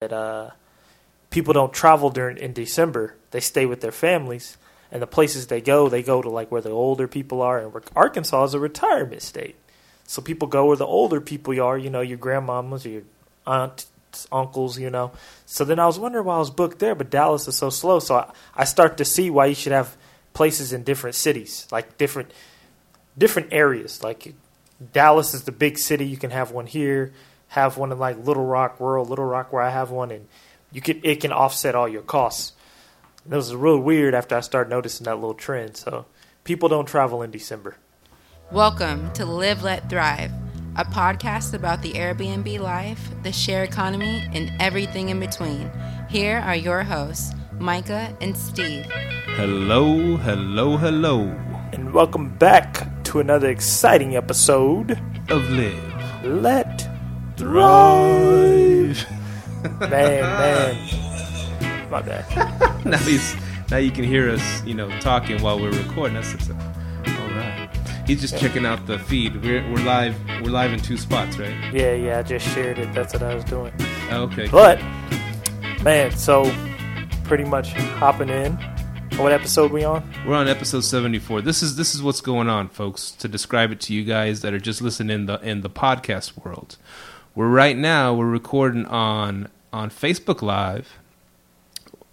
that uh, people don't travel during in December. They stay with their families, and the places they go, they go to like where the older people are. And Arkansas is a retirement state, so people go where the older people are. You know, your grandmamas, your aunts, uncles. You know. So then I was wondering why I was booked there, but Dallas is so slow. So I, I start to see why you should have places in different cities, like different different areas. Like Dallas is the big city, you can have one here. Have one in like Little Rock, World, Little Rock, where I have one, and you can it can offset all your costs. And it was real weird after I started noticing that little trend. So people don't travel in December. Welcome to Live Let Thrive, a podcast about the Airbnb life, the share economy, and everything in between. Here are your hosts, Micah and Steve. Hello, hello, hello. And welcome back to another exciting episode of Live Let Thrive. man, man. My bad. now, he's, now you can hear us, you know, talking while we're recording. That's, that's all right. He's just checking out the feed. We're, we're live. We're live in two spots, right? Yeah, yeah. I just shared it. That's what I was doing. Oh, okay. But man, so pretty much hopping in. What episode we on? We're on episode 74. This is this is what's going on, folks, to describe it to you guys that are just listening in the in the podcast world. We're right now we're recording on on Facebook Live.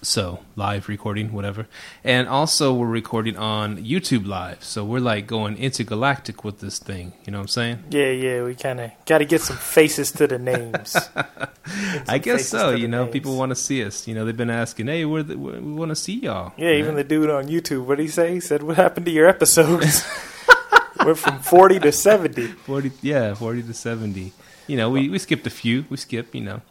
So live recording whatever. And also we're recording on youtube live. So we're like going intergalactic with this thing. You know what i'm saying? Yeah yeah we kind of got to get some faces to the names. I guess so you know? names. people want to see us. You know they've been asking hey the, we want to see y'all. Yeah man. even the dude on youtube what did he say? He said what happened to your episodes? We're from 40 to 70 40 yeah 40 to 70 you know we, we skipped a few we skip, you know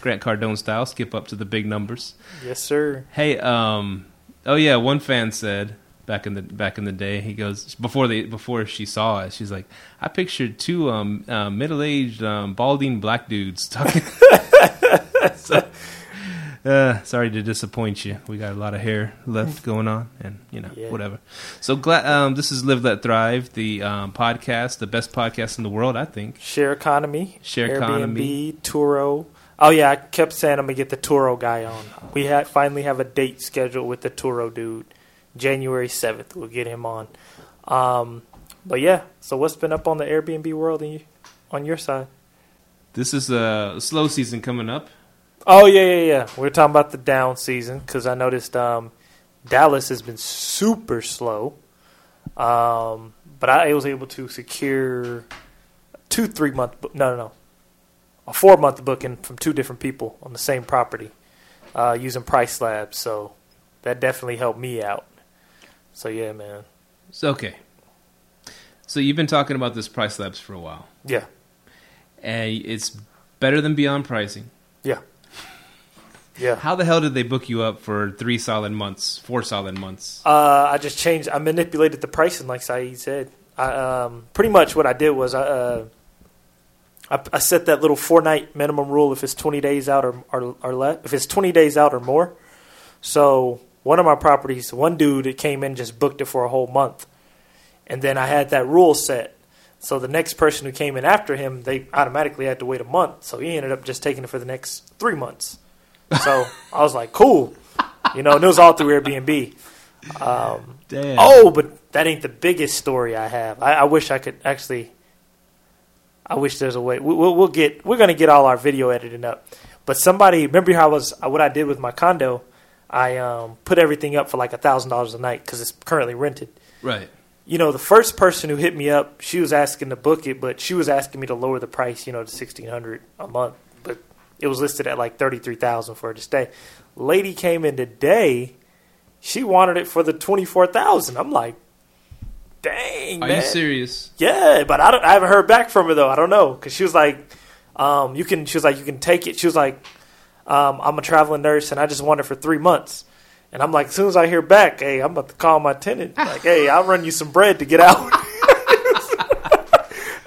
Grant Cardone style, skip up to the big numbers. Yes, sir. Hey, um, oh yeah, one fan said back in the back in the day, he goes before they before she saw it, she's like, I pictured two um, uh, middle aged um, balding black dudes talking. so, uh, sorry to disappoint you. We got a lot of hair left going on, and you know yeah. whatever. So glad um, this is Live Let Thrive, the um, podcast, the best podcast in the world, I think. Share economy, share Airbnb, economy, Turo, Oh yeah, I kept saying I'm gonna get the Turo guy on. We ha- finally have a date scheduled with the Turo dude, January seventh. We'll get him on. Um, but yeah, so what's been up on the Airbnb world you, on your side? This is a slow season coming up. Oh yeah, yeah, yeah. We are talking about the down season because I noticed um, Dallas has been super slow. Um, but I was able to secure two three month. No, no, no a four month booking from two different people on the same property uh, using PriceLabs. So that definitely helped me out. So yeah, man. It's okay. So you've been talking about this PriceLabs for a while. Yeah. And it's better than Beyond Pricing. Yeah. How the hell did they book you up for three solid months, four solid months? Uh, I just changed. I manipulated the pricing, like Saeed said. I, um, pretty much what I did was I, uh, I, I set that little four night minimum rule if it's 20 days out or, or, or less, if it's 20 days out or more. So one of my properties, one dude that came in just booked it for a whole month. And then I had that rule set. So the next person who came in after him, they automatically had to wait a month. So he ended up just taking it for the next three months. So I was like, cool. You know, and it was all through Airbnb. Um, Damn. Oh, but that ain't the biggest story I have. I, I wish I could actually I wish there's a way. We, will we'll get. We're gonna get all our video edited up. But somebody remember how I was what I did with my condo. I um, put everything up for like a thousand dollars a night because it's currently rented. Right. You know, the first person who hit me up, she was asking to book it, but she was asking me to lower the price. You know, to sixteen hundred a month, it was listed at like thirty three thousand for her to stay. Lady came in today. She wanted it for the twenty four thousand. I'm like, dang. Are man. you serious? Yeah, but I don't. I haven't heard back from her though. I don't know because she was like, um, you can. She was like, you can take it. She was like, um, I'm a traveling nurse and I just want it for three months. And I'm like, as soon as I hear back, hey, I'm about to call my tenant. Like, hey, I'll run you some bread to get out.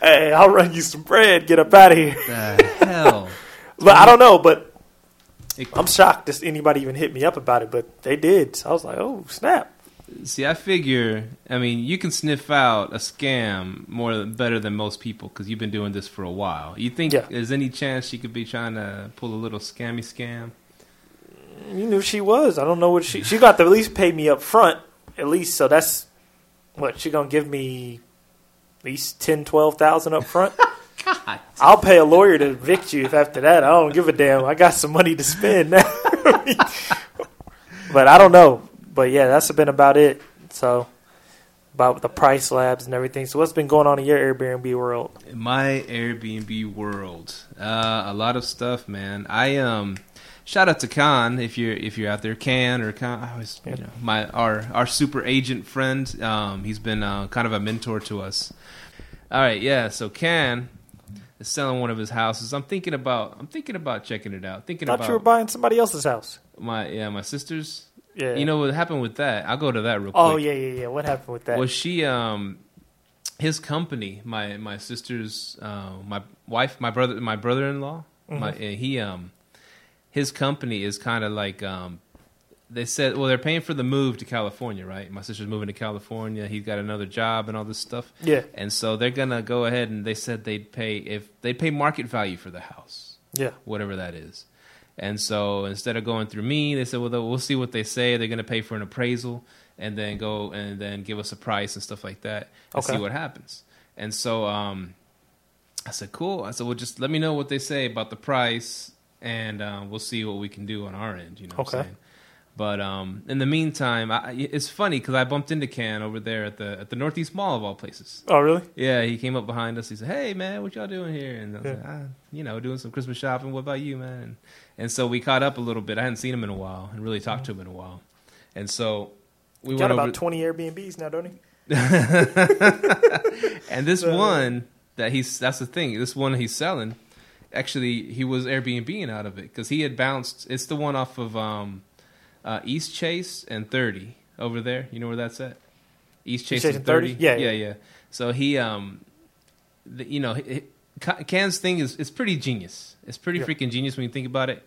hey, I'll run you some bread. Get up out of here. The hell. But I don't know. But I'm shocked that anybody even hit me up about it. But they did. So I was like, oh snap. See, I figure. I mean, you can sniff out a scam more better than most people because you've been doing this for a while. You think Yeah. there's any chance she could be trying to pull a little scammy scam? You knew she was. I don't know what she she got to at least pay me up front, at least. So that's what she gonna give me at least ten, twelve thousand up front. God. I'll pay a lawyer to evict you if after that I don't give a damn. I got some money to spend. but I don't know. But yeah, that's been about it. So about the PriceLabs and everything. So what's been going on in your Airbnb world? My Airbnb world, uh, a lot of stuff, man. I um, shout out to Khan if you're if you're out there, Can or Khan. I always, you know, my our our super agent friend. Um, he's been uh, kind of a mentor to us. All right, yeah. So Can is selling one of his houses. I'm thinking about I'm thinking about checking it out. Thinking Thought about you were buying somebody else's house. my yeah my sister's. Yeah. You know what happened with that? I'll go to that real quick. Oh yeah, yeah, yeah. What happened with that? Was she um his company, my my sister's uh, my wife, my brother my brother-in-law, my uh, he um his company is kind of like um they said well they're paying for the move to California, right? My sister's moving to California. He's got another job and all this stuff. yeah, And so they're going to go ahead and they said they'd pay if they'd pay market value for the house yeah. whatever that is. And so instead of going through me, they said, "Well, we'll see what they say. They're going to pay for an appraisal and then go and then give us a price and stuff like that and Okay. see what happens." And so um, I said, "Cool." I said, "Well, just let me know what they say about the price, and uh, we'll see what we can do on our end." You know, what I'm Okay. saying? But um, in the meantime, I, it's funny because I bumped into Can over there at the at the Northeast Mall of all places. Oh really? Yeah, he came up behind us. He said, "Hey, man, what y'all doing here?" And I was Yeah. like, ah, "You know, doing some Christmas shopping. What about you, man?" And, and so we caught up a little bit. I hadn't seen him in a while and really talked to him in a while. And so we Got went about over. twenty Airbnbs now, don't he? and this Uh, one that he's that's the thing. This one he's selling, actually, he was Airbnb out of it because he had bounced. It's the one off of um, uh, East Chase and Thirty over there. You know where that's at? East Chase, Chase and and 30? Thirty. Yeah, yeah, yeah. yeah. So he, um, the, you know, he- thing is it's pretty genius. It's pretty Yeah. freaking genius when you think about it.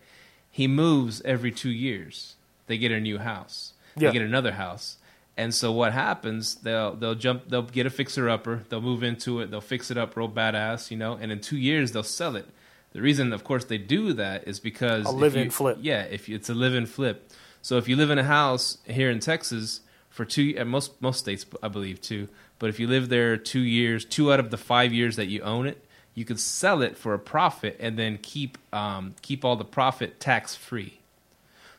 He moves every two years. They get a new house. Yeah. They get another house. And so what happens? They'll they'll jump. They'll get a fixer upper. They'll move into it. They'll fix it up real badass, you know. And in two years they'll sell it. The reason, of course, they do that is because A you- flip. Yeah, if you, it's a live-in flip. So if you live in a house here in Texas for two, at most most states I believe too. But if you live there two years, two out of the five years that you own it, you could sell it for a profit and then keep um, keep all the profit tax free.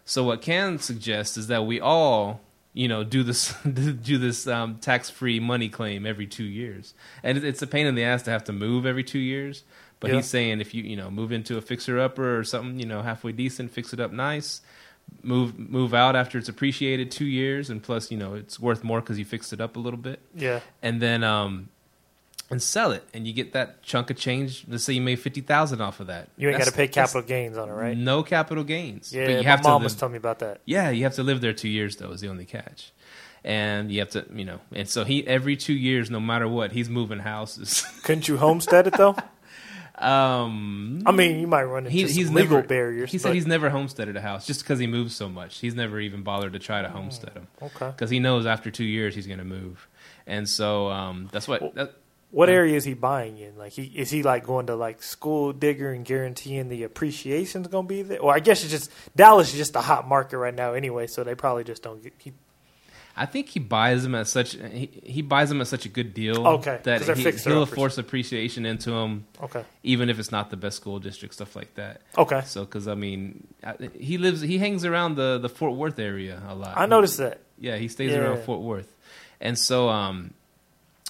So what can suggest is that we all, you know, do this do this um, tax free money claim every two years, and it's a pain in the ass to have to move every two years. But Yeah. he's saying if you you know move into a fixer upper or something, you know, halfway decent, fix it up nice, move move out after it's appreciated two years, and plus you know it's worth more because you fixed it up a little bit Yeah. and then um and sell it and you get that chunk of change let's say you made 50,000 off of that You ain't got to pay capital gains on it, right? no capital gains Yeah, but you my have to mom live, was telling me about that. yeah you have to live there 2 years though is the only catch and you have to you know and so he every 2 years no matter what he's moving houses Couldn't you homestead it though? um I mean, you might run into he, he's legal never, barriers. he said he's never homesteaded a house just because he moves so much he's never even bothered to try to homestead them okay. because he knows after 2 years he's going to move and so um that's what that, What Yeah. area is he buying in? Like, he is he like going to like SchoolDigger and guaranteeing the appreciation's gonna be there? Or I guess it's just Dallas is just a hot market right now anyway, so they probably just don't get. He, I think he buys them at such he, he buys them at such a good deal Okay, that he, he'll uppers. force appreciation into them, okay, even if it's not the best school district, stuff like that. okay, So, because I mean, I, he lives he hangs around the the Fort Worth area a lot. I noticed that. Yeah, he stays Yeah. around Fort Worth, and so um,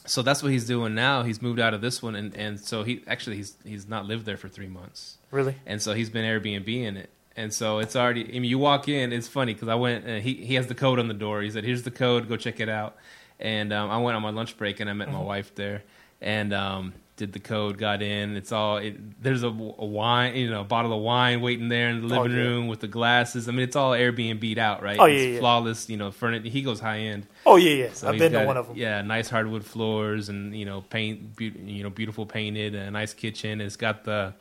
so that's what he's doing now. He's moved out of this one, and and so he actually he's he's not lived there for three months. Really? and so he's been Airbnb in it. And so it's already. I mean, you walk in. It's funny because I went. And he he has the code on the door. He said, "Here's the code. Go check it out." And um, I went on my lunch break and I met my wife there, and um, did the code. Got in. It's all. It, there's a, a wine, you know, a bottle of wine waiting there in the Oh, living yeah. room with the glasses. I mean, it's all Airbnb'd out, right? Oh, It's yeah, yeah. flawless. You know, furniture. He goes high end. Oh yeah, yeah. So I've been to one of them. Yeah, nice hardwood floors and you know paint, be, you know beautiful painted, a nice kitchen. It's got the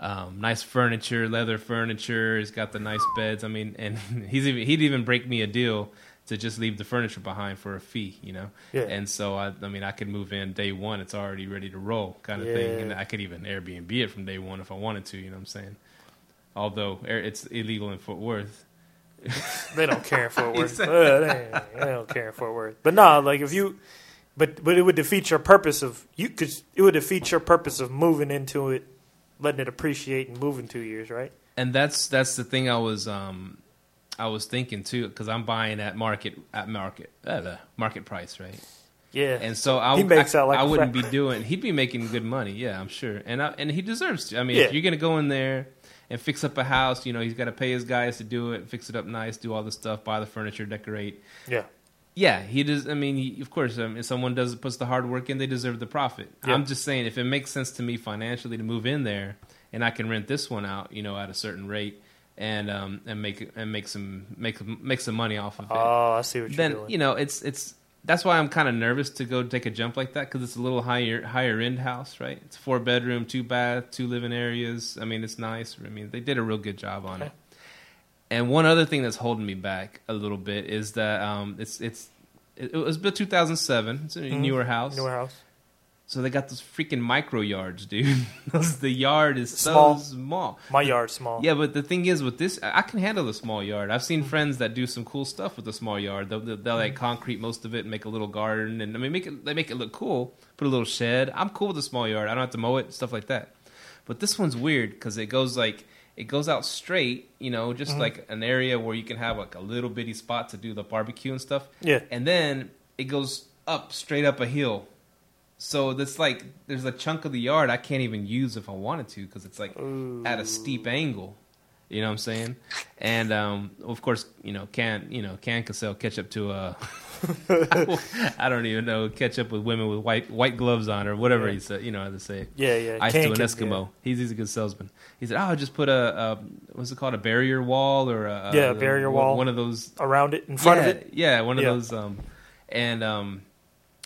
um, nice furniture, leather furniture. It's got the nice beds. I mean, and he's even, he'd even break me a deal to just leave the furniture behind for a fee, you know. Yeah. And so I, I mean, I could move in day one; it's already ready to roll, kind of thing. And I could even Airbnb it from day one if I wanted to, you know what I'm saying? Although it's illegal in Fort Worth. They don't care in Fort Worth. Uh, they, they don't care in Fort Worth. But no, like if you, but but it would defeat your purpose of you could. It would defeat your purpose of moving into it, letting it appreciate and moving two years, right? and that's that's the thing I was um I was thinking too because I'm buying at market at market uh, the market price right Yeah. and so I He makes I, like I wouldn't be doing he'd be making good money yeah I'm sure and I, and he deserves to I mean Yeah. if you're gonna go in there and fix up a house you know he's got to pay his guys to do it fix it up nice do all the stuff buy the furniture decorate yeah. Yeah he does I mean he, of course um, if someone does puts the hard work in they deserve the profit Yeah. I'm just saying if it makes sense to me financially to move in there and I can rent this one out you know at a certain rate and um and make and make some make make some money off of it Oh, I see what you're then doing. you know it's it's that's why I'm kind of nervous to go take a jump like that because it's a little higher higher end house, right? It's four bedroom, two bath, two living areas. I mean, it's nice. I mean, they did a real good job on it. And one other thing that's holding me back a little bit is that um, it's it's it, it was built 2007. It's a Mhm. newer house, Newer house. so they got those freaking micro yards, dude. the yard is Small. so small. My yard's small. Yeah, but the thing is, with this, I can handle the small yard. I've seen friends that do some cool stuff with the small yard. They'll, they'll, they'll like concrete most of it and make a little garden, and I mean, make it they make it look cool. Put a little shed. I'm cool with the small yard. I don't have to mow it, stuff like that. But this one's weird because it goes like it goes out straight, you know, just Mhm. like an area where you can have like a little bitty spot to do the barbecue and stuff, Yeah. and then it goes up straight up a hill. So that's like there's a chunk of the yard I can't even use if I wanted to because it's like Ooh. at a steep angle. You know what I'm saying? And um, of course, you know, can you know can can sell ketchup to uh, I don't even know ketchup with women with white white gloves on or whatever Yeah. he said. You know how to say. Yeah, yeah. Ice to an Can- can- Eskimo. He's he's a good salesman. He said, "Oh, just put a, a what's it called? A barrier wall or a, Yeah, a barrier one- wall. One of those. Around it, in front yeah, of it. Yeah, one of Yeah. those. Um, and um,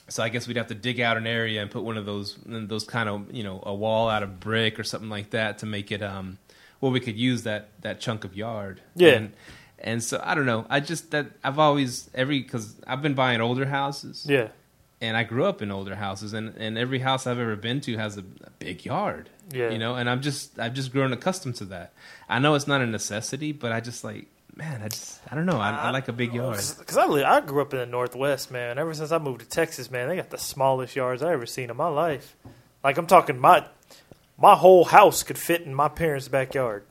so I guess we'd have to dig out an area and put one of those those kind of you know a wall out of brick or something like that to make it um, well we could use that that chunk of yard. Yeah. And, and so I don't know. I just that I've always every because I've been buying older houses Yeah. and I grew up in older houses, and, and every house I've ever been to has a, a big yard. Yeah. You know, and I'm just I've just grown accustomed to that. I know it's not a necessity, but I just like man, I just I don't know. I, I like a big yard. Because I, li- I grew up in the Northwest, man. Ever since I moved to Texas, man, they got the smallest yards I ever seen in my life. Like I'm talking, my my whole house could fit in my parents' backyard.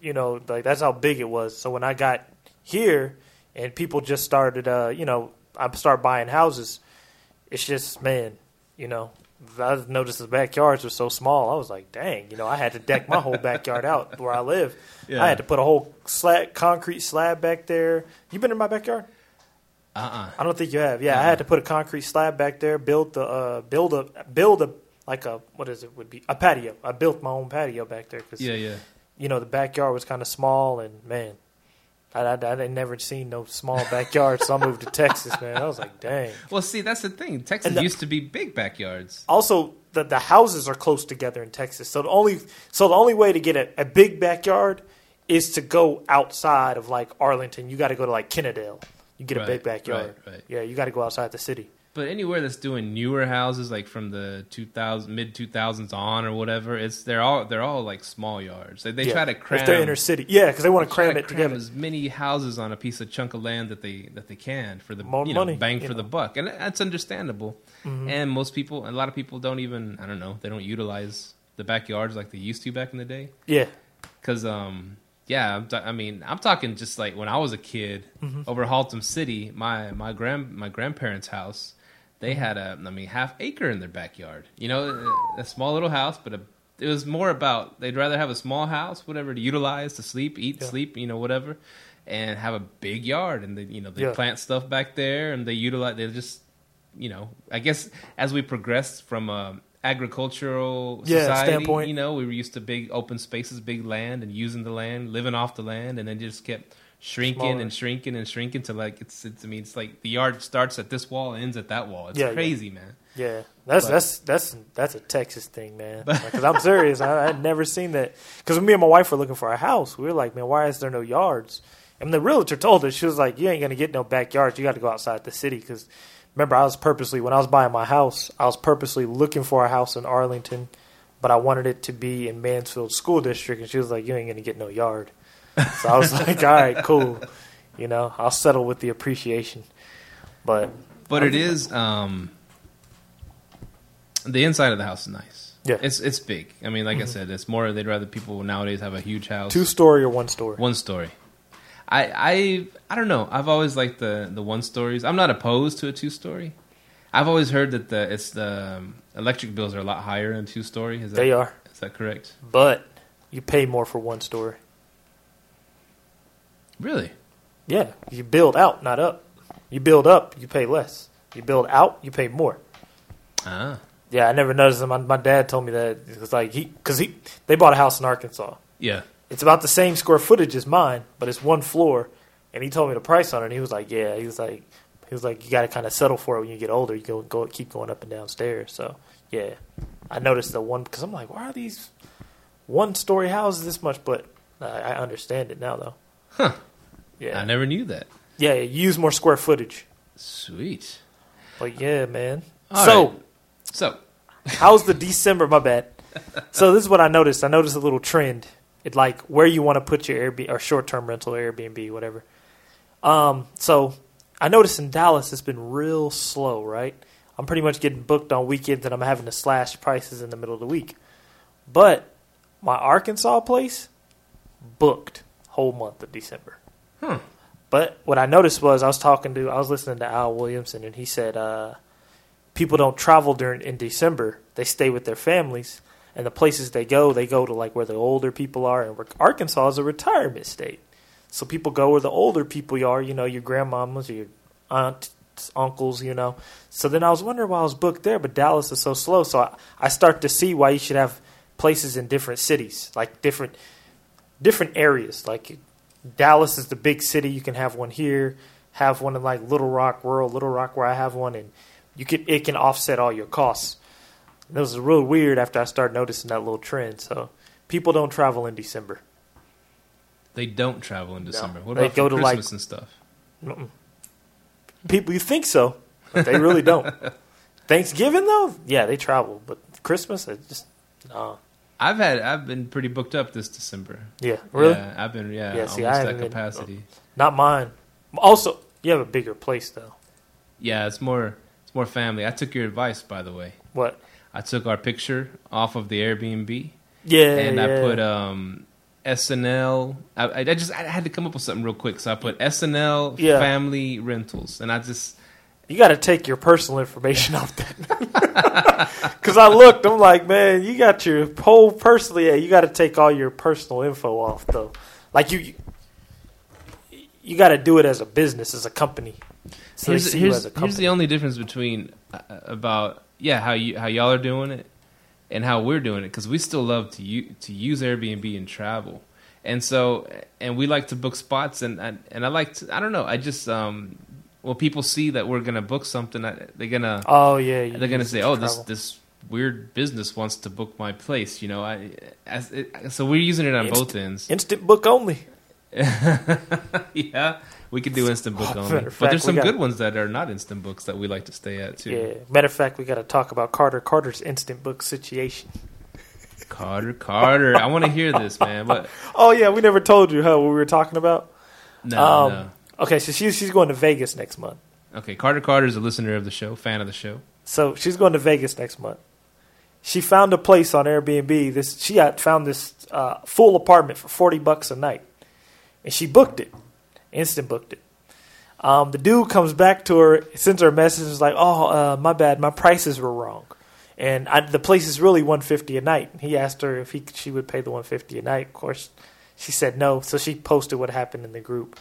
You know, like that's how big it was. So when I got here and people just started, uh, you know, I start buying houses. It's just man, you know. I noticed the backyards were so small. I was like, dang, you know, I had to deck my whole backyard out where I live. Yeah. I had to put a whole slab, concrete slab back there. You been in my backyard? Uh uh I don't think you have. Yeah, I had to put a concrete slab back there, build the uh, build a build a like a what is it would be a patio. I built my own patio back there because Yeah, yeah. you know the backyard was kind of small and man, I, I I never seen no small backyard, so I moved to Texas. Man, I was like, dang. Well, see, that's the thing. Texas the- used to be big backyards. Also, the the houses are close together in Texas, so the only so the only way to get a, a big backyard is to go outside of like Arlington. You got to go to like Kennedale. You get a big backyard. right, right. Yeah, you got to go outside the city. But anywhere that's doing newer houses, like from the 2000 mid 2000s on or whatever, it's they're all they're all like small yards. They, they Yeah. try to cram. if they're inner city. Yeah, because they want to cram it together. as many houses on a piece of chunk of land that they that they can for the More you know, money, bang for the buck, and that's understandable. Mhm. And most people, a lot of people don't even I don't know they don't utilize the backyards like they used to back in the day. Yeah, Because um yeah, I mean I'm talking just like when I was a kid Mhm. over Haltom City, my my grand my grandparents' house, they had a I mean half acre in their backyard. You know, a small little house, but a, it was more about they'd rather have a small house, whatever, to utilize to sleep, eat, Yeah. sleep, you know, whatever, and have a big yard, and they you know they Yeah. plant stuff back there, and they utilize they just you know I guess as we progressed from a agricultural Yeah, society, standpoint. you know, we were used to big open spaces, big land, and using the land, living off the land, and then just kept shrinking Smaller. and shrinking and shrinking to like it's, it's. I mean, it's like the yard starts at this wall, ends at that wall. It's Yeah, yeah. crazy, man. Yeah, that's But- that's that's that's a Texas thing, man. Because I'm serious, I I'd never seen that. Because me and my wife were looking for a house, we were like, man, why is there no yards? And the realtor told us she was like, you ain't gonna get no backyards. You got to go outside the city. Because remember, I was purposely when I was buying my house, I was purposely looking for a house in Arlington, but I wanted it to be in Mansfield School District, and she was like, you ain't gonna get no yard. So I was like, all right, cool. You know, I'll settle with the appreciation. But But it is um, the inside of the house is nice. Yeah. Mm-hmm. it's it's big. I mean, like I said, it's more. They'd rather people nowadays have a huge house, two story or one story? one story. I I I don't know. I've always liked the the one stories. I'm not opposed to a two story. I've always heard that the it's the um, electric bills are a lot higher in two story. Is that They are. is that correct? but you pay more for one story. Really? Yeah, you build out, not up. You build up, you pay less. You build out, you pay more. Ah, Yeah, I never noticed that. My, my dad told me that it was like he because he they bought a house in Arkansas. yeah. It's about the same square footage as mine, but it's one floor. And he told me the price on it. and He was like, "Yeah." He was like, "He was like, you got to kind of settle for it when you get older. You go go keep going up and down stairs." So yeah, I noticed the one because I'm like, why are these one story houses this much? But I, I understand it now though. Huh. Yeah. I never knew that. Yeah, you use more square footage. Sweet. But yeah, man. All so, right. So how's the December? My bad. So this is what I noticed. I noticed a little trend. It like where you want to put your Airbnb or short term rental Airbnb, whatever. Um, so I noticed in Dallas it's been real slow, right? I'm pretty much getting booked on weekends and I'm having to slash prices in the middle of the week. But my Arkansas place booked whole month of December. Hmm. But what I noticed was I was talking to I was listening to Al Williamson and he said uh, people don't travel during in December. They stay with their families and the places they go, they go to like where the older people are and Arkansas is a retirement state. So people go where the older people are, you know, your grandmamas or your aunts, uncles, you know. So then I was wondering why I was booked there, but Dallas is so slow. So I, I start to see why you should have places in different cities, like different different areas. Like Dallas is the big city, you can have one here, have one in like Little Rock, rural Little Rock where I have one and you can it can offset all your costs. And it was real weird after I started noticing that little trend. So people don't travel in December. they don't travel in December. What They about go for to, like- Christmas and stuff? Mm-mm. People, you think so, but they really don't. Thanksgiving though, yeah, they travel, but Christmas, it just no. I've had I've been pretty booked up this December. Yeah, really, Yeah, I've been yeah, Yeah, see, I almost haven't at been- capacity. not mine. Also, you have a bigger place though. Yeah, it's more it's more family. I took your advice by the way. What? I took our picture off of the Airbnb Yeah, and I put um SNL. I, I just I had to come up with something real quick, so I put SNL Yeah. family rentals, and I just You got to take your personal information off that. Because I looked, I'm like, man, you got your whole personally. Yeah, you got to take all your personal info off though. Like you, you got to do it as a business, as a company. So here's they see you here's, a here's the only difference between uh, about yeah how you how y'all are doing it and how we're doing it because we still love to u- to use Airbnb and travel and so and we like to book spots and and, and I like to I don't know I just um well people see that we're gonna book something they're gonna Oh yeah, they're gonna say oh to this this weird business wants to book my place you know I as it, so we're using it on both ends instant book only. yeah we could do instant book Oh, only matter but there's some got- good ones that are not instant books that we like to stay at too. Yeah. Matter of fact, we got to talk about Carter Carter's instant book situation. Carter, Carter, I want to hear this, man. But Oh yeah, we never told you how what we were talking about. no, Um, no. Okay, so she's she's going to Vegas next month. Okay, Carter Carter is a listener of the show, fan of the show. So she's going to Vegas next month. She found a place on Airbnb. This she had found this uh, full apartment for forty bucks a night, and she booked it, instant booked it. Um, the dude comes back to her, sends her a message, is like, "Oh, uh, my bad, my prices were wrong, and I, the place is really one fifty a night." He asked her if he she would pay the one fifty a night. Of course, she said no. So she posted what happened in the group,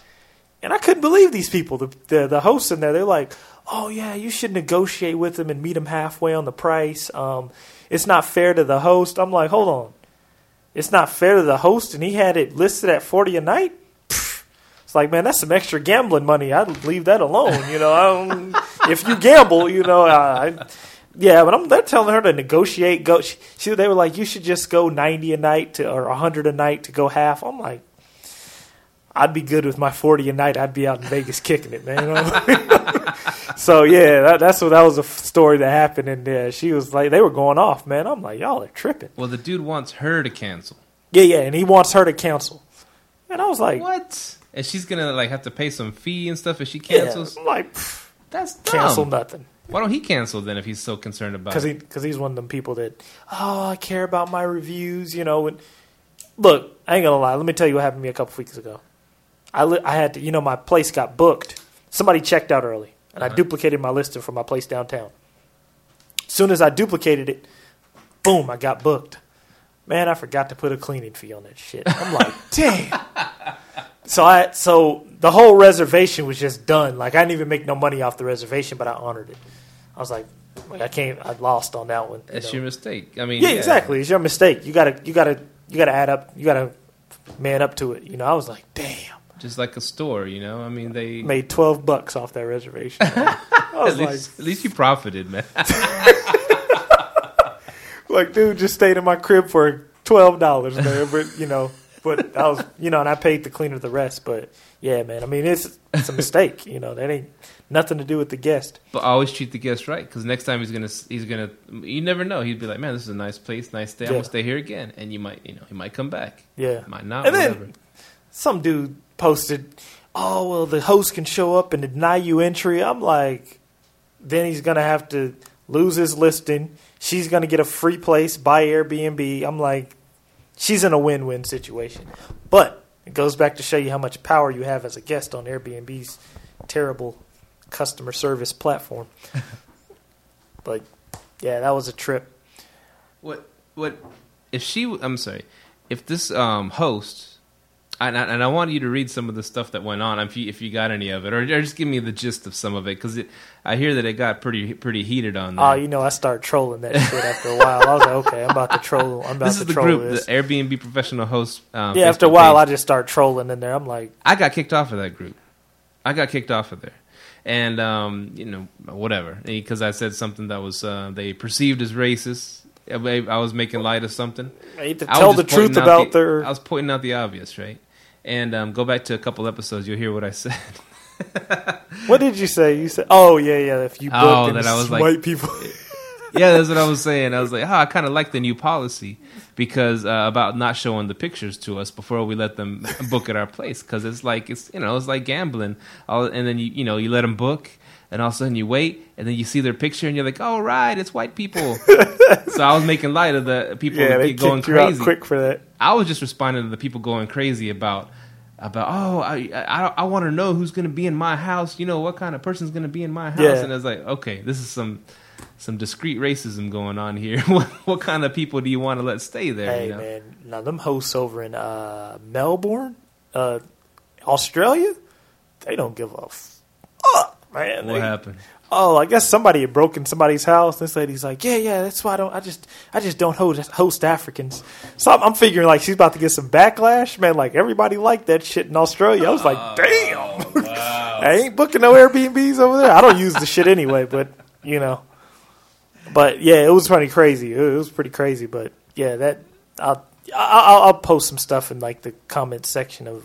and I couldn't believe these people. The the, the hosts in there, they're like, "Oh yeah, you should negotiate with them and meet them halfway on the price. Um, it's not fair to the host." I'm like, "Hold on, it's not fair to the host," and he had it listed at forty a night. It's like, man, that's some extra gambling money. I'd leave that alone. You know, I if you gamble, you know, I, Yeah, but I'm they're telling her to negotiate. Go. She, she they were like, you should just go ninety a night to or hundred a night to go half. I'm like, I'd be good with my forty a night. I'd be out in Vegas kicking it, man. You know? so yeah, that, that's what that was a story that happened, and yeah, she was like, they were going off, man. I'm like, y'all are tripping. Well, the dude wants her to cancel. Yeah, yeah, and he wants her to cancel, and I was like, What? And she's gonna like have to pay some fee and stuff if she yeah, cancels. I'm like, That's dumb. cancel nothing. Why don't he cancel then if he's so concerned about because it? he because he's one of them people that oh I care about my reviews, you know. And look, I ain't gonna lie. Let me tell you what happened to me a couple weeks ago. I li- I had to, you know, my place got booked. Somebody checked out early, and I Uh-huh. duplicated my listing for my place downtown. As soon as I duplicated it, boom, I got booked. Man, I forgot to put a cleaning fee on that shit. I'm like, damn. So I so the whole reservation was just done. Like I didn't even make no money off the reservation, but I honored it. I was like, like, I can't. I lost on that one. you That's know. your mistake. I mean, yeah, exactly. It's your mistake. You gotta, you gotta, you gotta add up. You gotta man up to it. You know, I was like, damn, Just like a store, you know. I mean, they made twelve bucks off that reservation. at least, at least you profited, man. like, dude, just stayed in my crib for twelve dollars, man. But you know, but I was, you know, and I paid the cleaner the rest. But yeah, man. I mean, it's it's a mistake. You know, that ain't nothing to do with the guest. but always treat the guest right because next time he's gonna he's gonna you never know. He'd be like, man, this is a nice place, nice day. I'm gonna stay here again, and you might you know he might come back, Yeah. might not, And then- some dude posted, "Oh well, the host can show up and deny you entry." I'm like, then he's gonna have to lose his listing. She's gonna get a free place by Airbnb. I'm like, she's in a win-win situation. But it goes back to show you how much power you have as a guest on Airbnb's terrible customer service platform. but yeah, that was a trip. What what if she? I'm sorry, if this um host. And I, and I want you to read some of the stuff that went on, if you if you got any of it, or, or just give me the gist of some of it, because I hear that it got pretty pretty heated on there. Oh, you know, I start trolling that shit after a while. I was like, okay, I'm about to troll. I'm about this to the troll group, this. the Airbnb professional host. Um, yeah, after a while, page. I just start trolling in there. I'm like, I got kicked off of that group. I got kicked off of there, and um, you know whatever because I said something that was uh, they perceived as racist. I I was making light of something. I hate to I tell the truth about the- their. I was pointing out the obvious, right? And um, go back to a couple episodes, you'll hear what I said. What did you say? You said, "Oh yeah, yeah." If you Oh, that I was it's like- white people, yeah, that's what I was saying. I was like, oh, I kind of like the new policy because uh, about not showing the pictures to us before we let them book at our place because it's like it's you know it's like gambling. All, and then you you know you let them book. And all of a sudden you wait, and then you see their picture, and you're like, "Oh, right, it's white people." so I was making light of the people yeah, they going kicked you out crazy. quick for that. I was just responding to the people going crazy about about oh I I, I want to know who's going to be in my house. You know what kind of person's going to be in my house? Yeah. And I was like, okay, this is some some discreet racism going on here. what, what kind of people do you want to let stay there? Hey you know? man, now them hosts over in uh, Melbourne, uh, Australia, they don't give a fuck, man. What They- happened? Oh, I guess somebody had broken somebody's house. This lady's like, yeah, yeah, that's why I don't. I just, I just don't host, host Africans. So I'm, I'm figuring like she's about to get some backlash, man. Like everybody liked that shit in Australia. I was like, oh, damn, I ain't booking no Airbnbs over there. I don't use the shit anyway, but you know, but yeah, it was pretty crazy. It was pretty crazy, but yeah, that I'll, I'll, I'll post some stuff in like the comment section of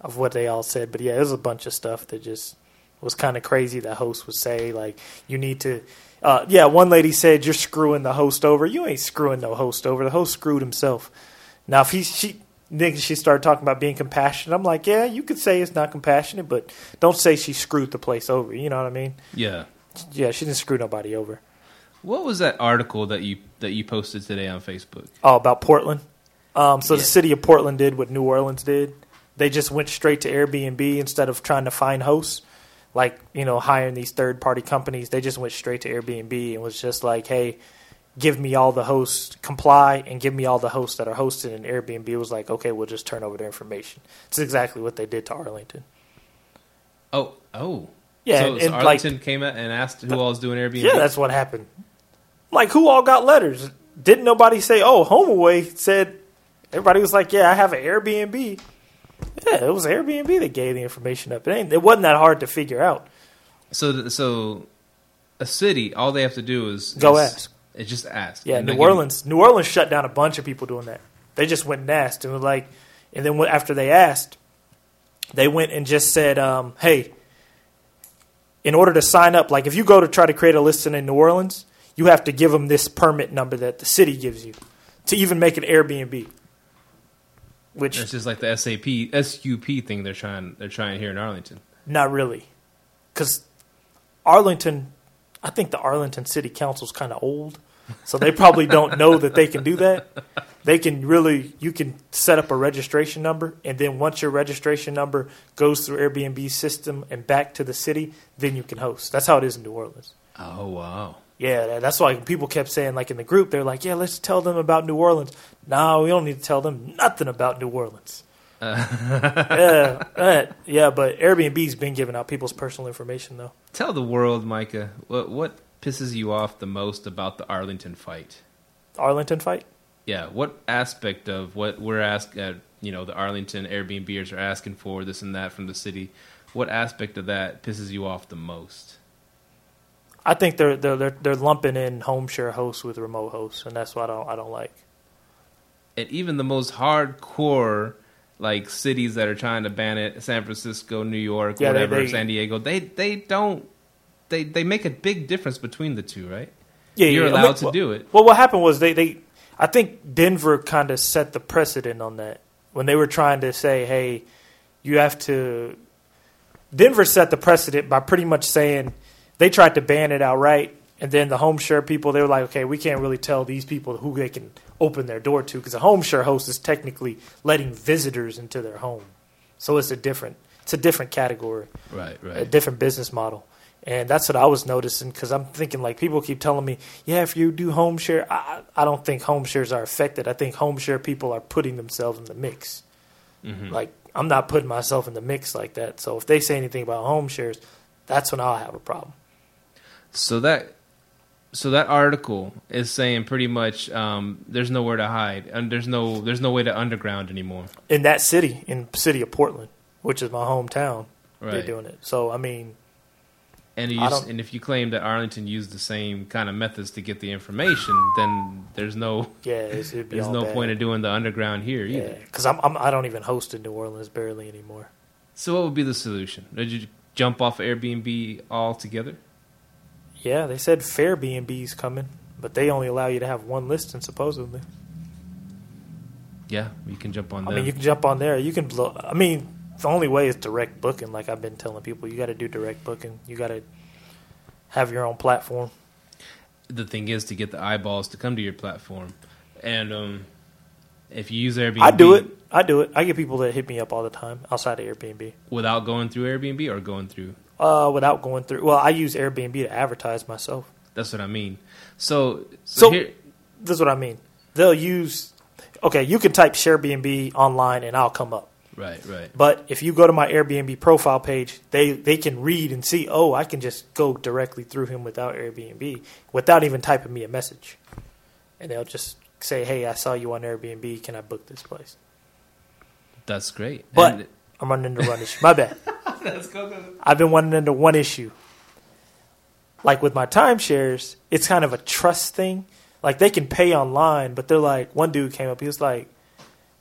of what they all said. But yeah, it was a bunch of stuff that just was kind of crazy. The host would say like, "You need to." Uh, yeah, one lady said, "You're screwing the host over." You ain't screwing no host over. The host screwed himself. Now, if he she then she started talking about being compassionate, I'm like, yeah, you could say it's not compassionate, but don't say she screwed the place over. You know what I mean? Yeah. Yeah, she didn't screw nobody over. What was that article that you that you posted today on Facebook? Oh, about Portland. Um, so Yeah. the city of Portland did what New Orleans did. They just went straight to Airbnb instead of trying to find hosts, like you know hiring these third party companies. They just went straight to Airbnb and was just like, hey, give me all the hosts, comply, and give me all the hosts that are hosted. And Airbnb was like, okay, we'll just turn over their information. It's exactly what they did to Arlington. Oh, oh. Yeah, So, and, so and, like Arlington came out and asked who all was doing Airbnb. Yeah, that's what happened. Like, who all got letters? Didn't nobody say, oh, HomeAway said, everybody was like, yeah, I have an Airbnb. Yeah, it was Airbnb that gave the information up. It, ain't, it wasn't that hard to figure out. So, so a city, all they have to do is Go is- ask. It just ask. Yeah, New they'll give you- Orleans. New Orleans shut down a bunch of people doing that. They just went and asked and like, and then after they asked, they went and just said, um, "Hey, in order to sign up, like if you go to try to create a listing in New Orleans, you have to give them this permit number that the city gives you to even make an Airbnb." Which It's just like the SAP SUP thing they're trying they're trying here in Arlington. Not really, because Arlington, I think the Arlington City Council's kind of old, so they probably don't know that they can do that. They can really, you can set up a registration number, and then once your registration number goes through Airbnb system and back to the city, then you can host. That's how it is in New Orleans. Oh wow. Yeah, that's why people kept saying, like in the group, they're like, "Yeah, let's tell them about New Orleans." No, we don't need to tell them nothing about New Orleans. yeah, right. yeah, but Airbnb's been giving out people's personal information though. Tell the world, Micah, what what pisses you off the most about the Arlington fight? Arlington fight. Yeah, what aspect of what we're asking, uh, you know, the Arlington Airbnbers are asking for this and that from the city? What aspect of that pisses you off the most? I think they're they're they're, they're lumping in home share hosts with remote hosts, and that's what I don't I don't like. And even the most hardcore like cities that are trying to ban it, San Francisco, New York, Yeah, whatever, they- San Diego, they they don't they they make a big difference between the two, right? Yeah, You're yeah, I allowed mean, to well- do it. Well, what happened was they they I think Denver kind of set the precedent on that when they were trying to say, hey, you have to. Denver set the precedent by pretty much saying they tried to ban it outright, and then the home share people they were like, okay, we can't really tell these people who they can open their door to because a home share host is technically letting visitors into their home, so it's a different it's a different category Right, Right. a different business model. And that's what I was noticing because I'm thinking like people keep telling me, yeah, if you do home share, I, I don't think home shares are affected. I think home share people are putting themselves in the mix. Mhm. Like I'm not putting myself in the mix like that. So if they say anything about home shares, that's when I'll have a problem. So that so that article is saying pretty much um, there's nowhere to hide and there's no there's no way to underground anymore. In that city, in city of Portland, which is my hometown, they're doing it. So I mean, And you I and if you claim that Arlington used the same kind of methods to get the information, then there's no yeah, it's, it'd be there's no bad. point in doing the underground here either. because I'm, I'm I don't even host in New Orleans barely anymore. So what would be the solution? Did you jump off Airbnb altogether? Yeah, they said Fairbnb's coming, but they only allow you to have one listing supposedly. Yeah, you can jump on I them. mean, you can jump on there. You can blow. I mean, the only way is direct booking. Like I've been telling people, you got to do direct booking. You got to have your own platform. the thing is to get the eyeballs to come to your platform, and um, if you use Airbnb, I do it. I do it. I get people that hit me up all the time outside of Airbnb without going through Airbnb or going through. Uh, without going through. Well, I use Airbnb to advertise myself. That's what I mean. So, so, So- here, This is what I mean. They'll use. Okay, you can type Airbnb online and I'll come up. right, right. But if you go to my Airbnb profile page, they, they can read and see, oh, I can just go directly through him without Airbnb, without even typing me a message. And they'll just say, hey, I saw you on Airbnb. Can I book this place? That's great. But And- I'm running into one issue. My bad. I've been running into one issue. Like with my timeshares, it's kind of a trust thing. Like they can pay online, but they're like, one dude came up, he was like,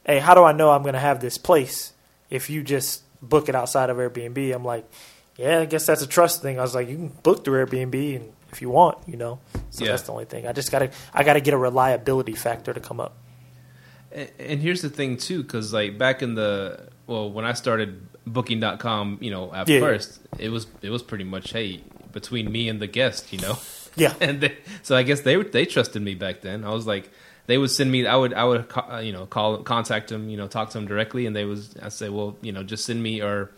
hey, how do I know I'm going to have this place if you just book it outside of Airbnb? I'm like, yeah, I guess that's a trust thing. I was like, you can book through Airbnb and if you want, you know. So Yeah. that's the only thing. I just got to I got to get a reliability factor to come up. And, and here's the thing too, because like back in the well, when I started Booking.com, you know, at Yeah. first it was it was pretty much hey between me and the guest, you know, Yeah. and they, so I guess they they trusted me back then. I was like, they would send me, I would I would uh, you know call contact them, you know, talk to them directly, and they was I say, well, you know, just send me or.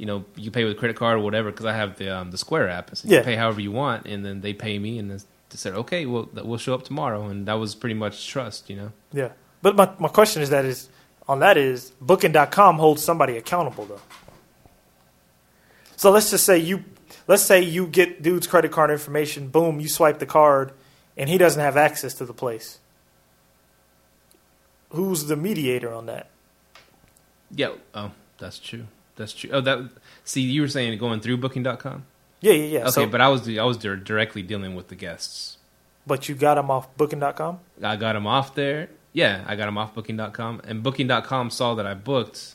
You know, you pay with credit card or whatever because I have the um, the Square app. So you Yeah. pay however you want, and then they pay me, and they said, "Okay, well, we'll show up tomorrow." And that was pretty much trust, you know. Yeah. But my, my question is that is on that is booking.com holds somebody accountable though. So let's just say you let's say you get dude's credit card information, boom, you swipe the card and he doesn't have access to the place. Who's the mediator on that? Yeah. Oh, that's true. That's true. Oh, that. See, you were saying going through Booking.com. Yeah, yeah, yeah. Okay, so, but I was I was directly dealing with the guests. but you got them off Booking.com. I got them off there. Yeah, I got them off Booking.com, and Booking.com saw that I booked,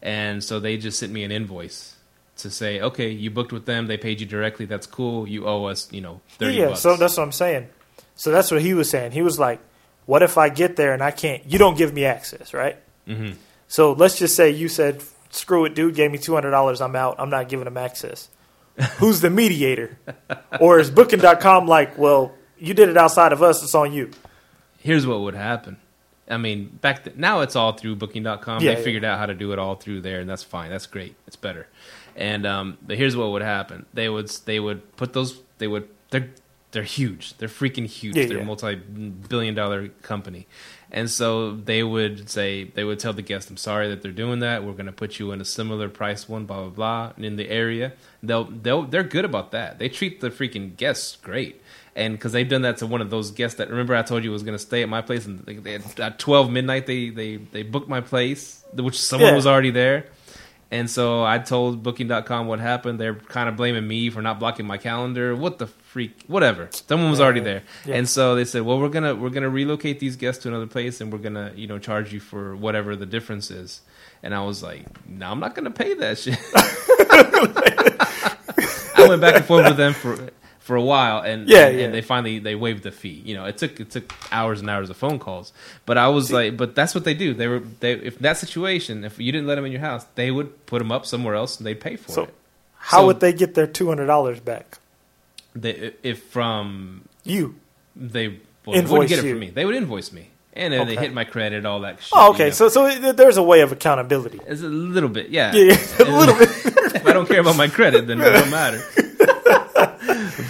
and so they just sent me an invoice to say, okay, you booked with them, they paid you directly. That's cool. You owe us, you know, Yeah, thirty yeah. bucks. So that's what I'm saying. So that's what he was saying. He was like, "What if I get there and I can't? You don't give me access, right? hmm So let's just say you said, "Screw it, dude. Gave me two hundred dollars. I'm out. I'm not giving him access." Who's the mediator? or is Booking.com like, "Well, you did it outside of us. It's on you." Here's what would happen. I mean, back th- now it's all through Booking.com. Yeah, they yeah. figured out how to do it all through there, and that's fine. That's great. It's better. And um, but here's what would happen. They would they would put those. They would they're they're huge. They're freaking huge. Yeah, they're a multi-billion dollar company. And so they would say they would tell the guest, "I'm sorry that they're doing that. We're going to put you in a similar price one, blah blah blah, in the area." They'll they'll they're good about that. They treat the freaking guests great, and because they've done that to one of those guests that remember I told you was going to stay at my place, and they, they, at twelve midnight they they they booked my place, which someone Yeah. was already there. And so I told Booking.com what happened. They're kind of blaming me for not blocking my calendar. What the freak? Whatever. Someone was already there. Yeah. And so they said, "Well, we're gonna we're gonna relocate these guests to another place, and we're gonna you know charge you for whatever the difference is." And I was like, "No, I'm not gonna pay that shit." I went back and forth with them for for a while, and Yeah, and, yeah. and they finally they waived the fee. You know, it took it took hours and hours of phone calls, but I was like, but that's what they do. They were they if that situation, if you didn't let them in your house, they would put them up somewhere else and they'd pay for So it. how So- would they get their two hundred dollars back? They, if from You. they well, Invoice wouldn't get it you. from me, they would invoice me, and then they hit my credit, all that. shit. Oh, okay. you know. So so there's a way of accountability. it's a little bit, yeah, Yeah, a little bit. if I don't care about my credit, then it don't matter.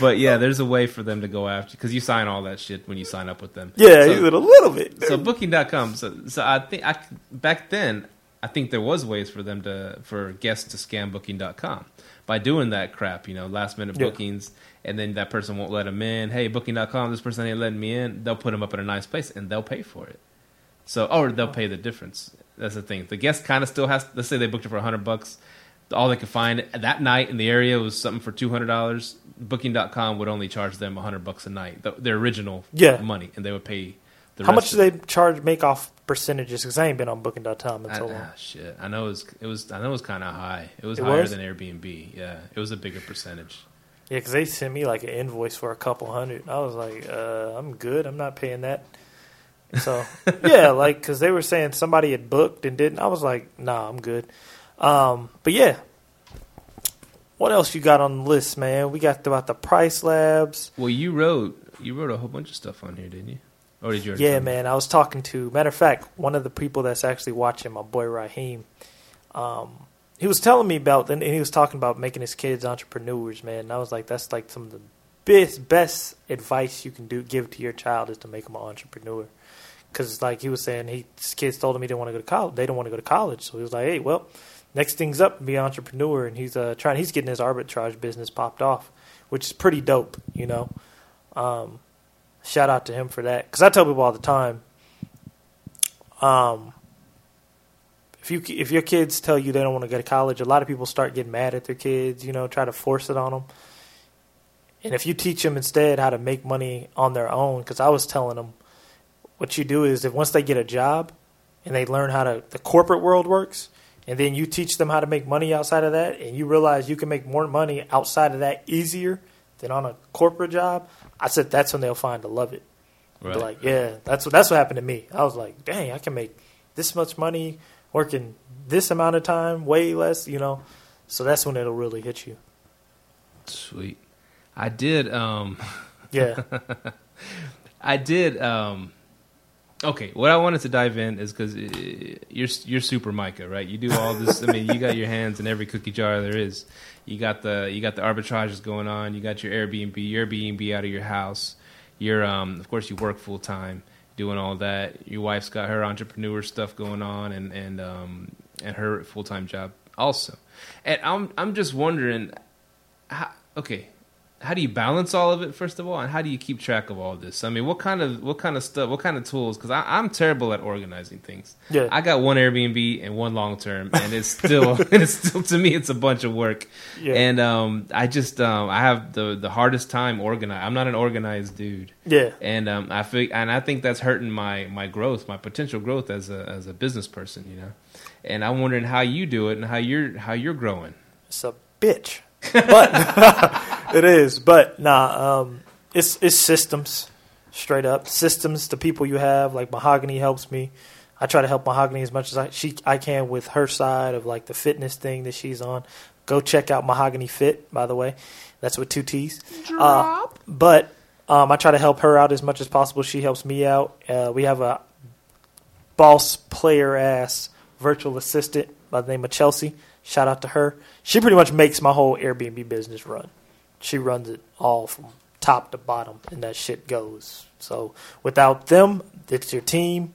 But yeah, there's a way for them to go after because you sign all that shit when you sign up with them. Yeah, So- did a little bit. so booking.com so so i think i back then i think there was ways for them to for guests to scam booking.com by doing that crap you know last minute Yeah. bookings and then that person won't let them in hey booking.com this person ain't letting me in they'll put them up in a nice place and they'll pay for it so or they'll pay the difference that's the thing the guest kind of still has let's say they booked it for 100 bucks all they could find that night in the area was something for $200 booking.com would only charge them 100 bucks a night the, their original Yeah. money and they would pay the How much do they charge make off percentages? Because I ain't been on Booking.com in so long. ah, shit, I know it was. It was. I know it was kind of high. It was It higher was? than Airbnb. Yeah, it was a bigger percentage. Yeah, because they sent me like an invoice for a couple hundred. I was like, uh, I'm good. I'm not paying that. So yeah, like because they were saying somebody had booked and didn't. I was like, nah, I'm good. Um, but yeah, what else you got on the list, man? We got about the PriceLabs. Well, you wrote. You wrote a whole bunch of stuff on here, didn't you? Or did you? Yeah, man. I was talking to matter of fact, one of the people that's actually watching my boy Raheem. Um, he was telling me about, and he was talking about making his kids entrepreneurs, man. And I was like, that's like some of the best best advice you can do give to your child is to make them an entrepreneur. Because like he was saying, he his kids told him he didn't want to go to college. They don't want to go to college, so he was like, hey, well, next thing's up, be an entrepreneur, and he's uh, trying. He's getting his arbitrage business popped off, which is pretty dope, you know. Um, shout out to him for that because I tell people all the time, um, if you if your kids tell you they don't want to go to college, a lot of people start getting mad at their kids, you know, try to force it on them. And if you teach them instead how to make money on their own, because I was telling them, what you do is if once they get a job and they learn how to the corporate world works, and then you teach them how to make money outside of that, and you realize you can make more money outside of that easier than on a corporate job, I said that's when they'll find to love it. Right. Like, yeah, that's what that's what happened to me. I was like, dang, I can make this much money working this amount of time, way less, you know. So that's when it'll really hit you. Sweet. I did. Um, Yeah, I did. Um, okay, what I wanted to dive in is because you're you're super Micah, right? You do all this. I mean, you got your hands in every cookie jar there is. You got the you got the arbitrages going on. You got your Airbnb, your Airbnb out of your house. You're um, of course you work full time doing all that. Your wife's got her entrepreneur stuff going on, and and um, and her full time job also. And I'm I'm just wondering, how, okay, how do you balance all of it first of all, and how do you keep track of all of this? I mean, what kind of what kind of stuff, what kind of tools? Because I'm terrible at organizing things. Yeah. I got one Airbnb and one long term, and it's still it's still to me it's a bunch of work. Yeah. And um, I just um, I have the the hardest time organized. I'm not an organized dude. Yeah. And um, I feel, and I think that's hurting my my growth, my potential growth as a as a business person. You know, and I'm wondering how you do it and how you're how you're growing. It's a bitch. But it is. But nah, um, it's it's systems, straight up systems. The people you have, like Mahogany, helps me. I try to help Mahogany as much as I she I can with her side of like the fitness thing that she's on. Go check out Mahogany Fit, by the way. That's with two T's. Uh, but um, I try to help her out as much as possible. She helps me out. Uh, we have a boss player ass virtual assistant by the name of Chelsea. Shout out to her. She pretty much makes my whole Airbnb business run. She runs it all from top to bottom, and that shit goes. So without them, it's your team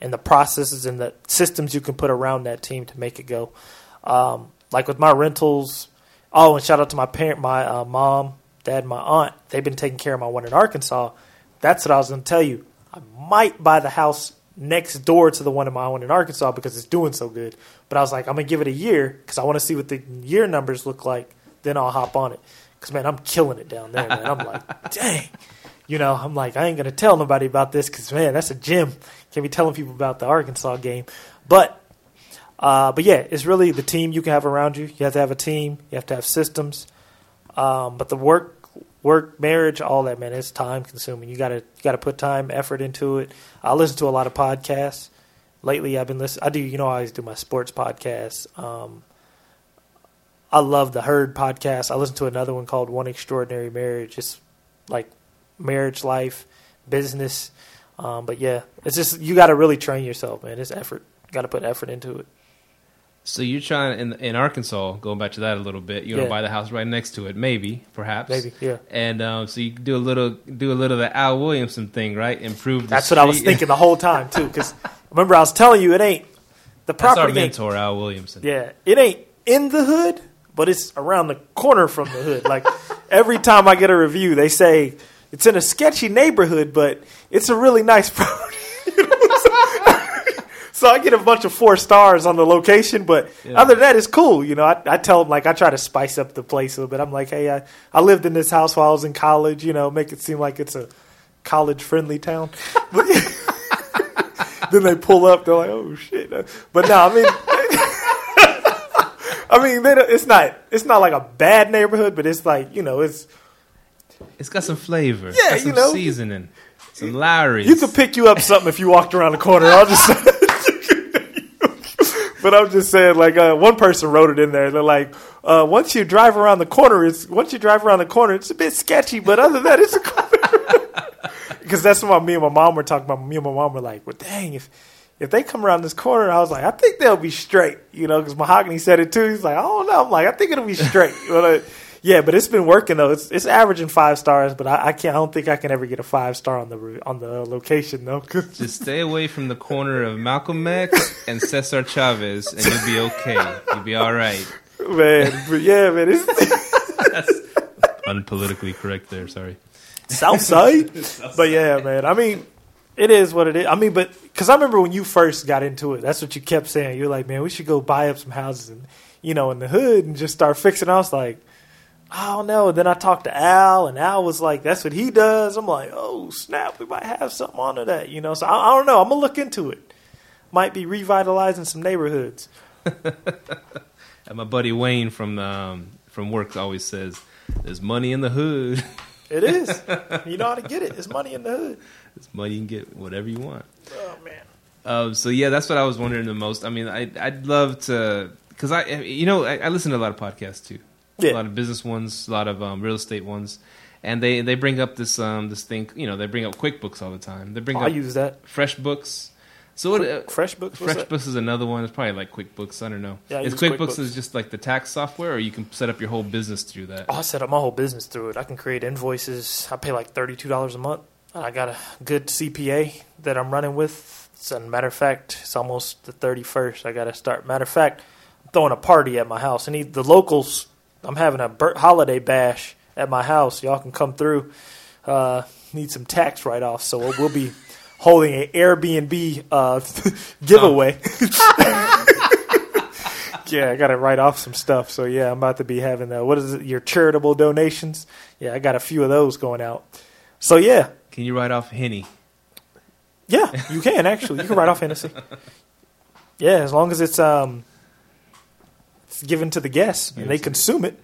and the processes and the systems you can put around that team to make it go. Um, like with my rentals. Oh, and shout out to my parent, my uh, mom, dad, my aunt. They've been taking care of my one in Arkansas. That's what I was going to tell you. I might buy the house next door to the one in my one in Arkansas because it's doing so good. But I was like, I'm gonna give it a year because I want to see what the year numbers look like. Then I'll hop on it. Because man, I'm killing it down there. Man, I'm like, dang. You know, I'm like, I ain't gonna tell nobody about this because man, that's a gym. Can't be telling people about the Arkansas game. But, uh, but yeah, it's really the team you can have around you. You have to have a team. You have to have systems. Um, but the work, work, marriage, all that man, it's time consuming. You gotta, you gotta put time, effort into it. I listen to a lot of podcasts. Lately, I've been listening. I do, you know, I always do my sports podcasts. Um, I love the Herd podcast. I listen to another one called One Extraordinary Marriage. It's like marriage, life, business. Um, but yeah, it's just you got to really train yourself, man. It's effort. Got to put effort into it. So you're trying in in Arkansas, going back to that a little bit. You want to Yeah. buy the house right next to it, maybe, perhaps, Maybe, yeah. And um, so you do a little do a little of the Al Williamson thing, right? Improve. The That's what I was thinking the whole time too. Because remember, I was telling you it ain't the That's our property. mentor, Al Williamson. yeah, it ain't in the hood, but it's around the corner from the hood. Like every time I get a review, they say it's in a sketchy neighborhood, but it's a really nice property. So I get a bunch of four stars on the location, but Yeah. other than that, it's cool. You know, I, I tell them like I try to spice up the place a little bit. I'm like, hey, I, I lived in this house while I was in college. You know, make it seem like it's a college friendly town. But then they pull up, they're like, oh shit. But no, I mean, I mean, it's not it's not like a bad neighborhood, but it's like you know, it's It's got some flavor. Yeah, got some you know. seasoning, some Lawry's. You could pick you up something if you walked around the corner. I'll just. but I'm just saying, like uh, one person wrote it in there. They're like, uh, once you drive around the corner, it's once you drive around the corner, it's a bit sketchy. But other than that, it's a corner. Because that's what me and my mom were talking about. Me and my mom were like, well, dang, if if they come around this corner, I was like, I think they'll be straight. You know, because Mahogany said it too. He's like, I don't know. I'm like, I think it'll be straight. But, uh, yeah, but it's been working though. It's it's averaging five stars, but I, I can't. I don't think I can ever get a five star on the on the location though. Just stay away from the corner of Malcolm X and Cesar Chavez, and you'll be okay. You'll be all right. man, but yeah, man, it's Unpolitically correct there. Sorry. South Side. but yeah, man. I mean, it is what it is. I mean, but because I remember when you first got into it, that's what you kept saying. You're like, man, we should go buy up some houses and you know in the hood and just start fixing. I was like, I don't know. Then I talked to Al, and Al was like, that's what he does. I'm like, oh snap, we might have something onto that, you know. So I, I don't know. I'm gonna look into it. Might be revitalizing some neighborhoods. And my buddy Wayne from um, from work always says, "There's money in the hood. It is. you know how to get it. It's money in the hood. There's money you can get whatever you want." Oh man. Um, so yeah, that's what I was wondering the most. I mean, I I'd love to because I you know I, I listen to a lot of podcasts too, Yeah. a lot of business ones, a lot of um, real estate ones, and they they bring up this um this thing you know they bring up QuickBooks all the time. They bring I up use that. FreshBooks. So what? Uh, FreshBooks. FreshBooks is another one. It's probably like QuickBooks. I don't know. Yeah, I is QuickBooks QuickBooks. is just like the tax software, or you can set up your whole business through that. Oh, I set up my whole business through it. I can create invoices. I pay like thirty-two dollars a month. I got a good CPA that I'm running with. As a matter of fact, it's almost the thirty-first. I got to start. Matter of fact, I'm throwing a party at my house. I need the locals. I'm having a bir- holiday bash at my house. Y'all can come through. Uh, need some tax write offs, so we'll be holding an Airbnb uh, giveaway. yeah, I got to write off some stuff. So yeah, I'm about to be having uh, what is it? Your charitable donations. Yeah, I got a few of those going out. So yeah, Can you write off Henny? yeah, you can actually. You can write off Hennessy. Yeah, as long as it's um, it's given to the guests and they consume it.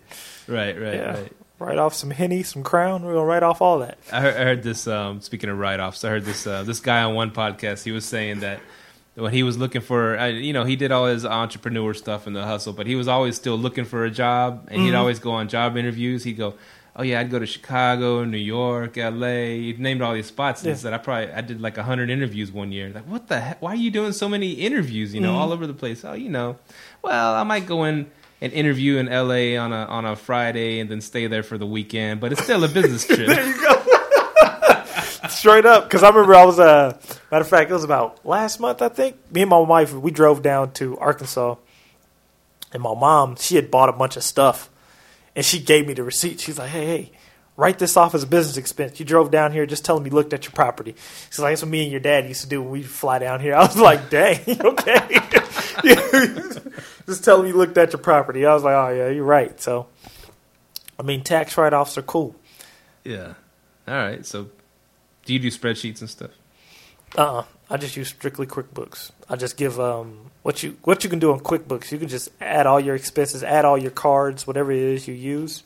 Right, right, Yeah. right. Write off some Henny, some Crown. We're gonna write off all that. I heard, I heard this. Um, speaking of write-offs, I heard this. Uh, this guy on one podcast, he was saying that when he was looking for, uh, you know, he did all his entrepreneur stuff in the hustle, but he was always still looking for a job, and he'd Mhm. always go on job interviews. He'd go, "Oh yeah, I'd go to Chicago, New York, L.A." You named all these spots, and Yeah. he said, "I probably I did like hundred interviews one year." Like, what the heck? Why are you doing so many interviews? You know, Mhm. all over the place. Oh, you know, well, I might go in. and interview in L.A. on a on a Friday and then stay there for the weekend, but it's still a business trip. There you go. Straight up, because I remember I was uh matter of fact, it was about last month I think. Me and my wife we drove down to Arkansas, and my mom she had bought a bunch of stuff, and she gave me the receipt. She's like, "Hey, hey, write this off as a business expense. You drove down here, just telling me you looked at your property." She's like, "That's what me and your dad used to do when we fly down here." I was like, "Dang, okay." just tell me you looked at your property. I was like, "Oh yeah, you're right." So, I mean, tax write offs are cool. yeah. All right. So, do you do spreadsheets and stuff? Uh, uh I just use strictly QuickBooks. I just give um what you what you can do on QuickBooks. You can just add all your expenses, add all your cards, whatever it is you use,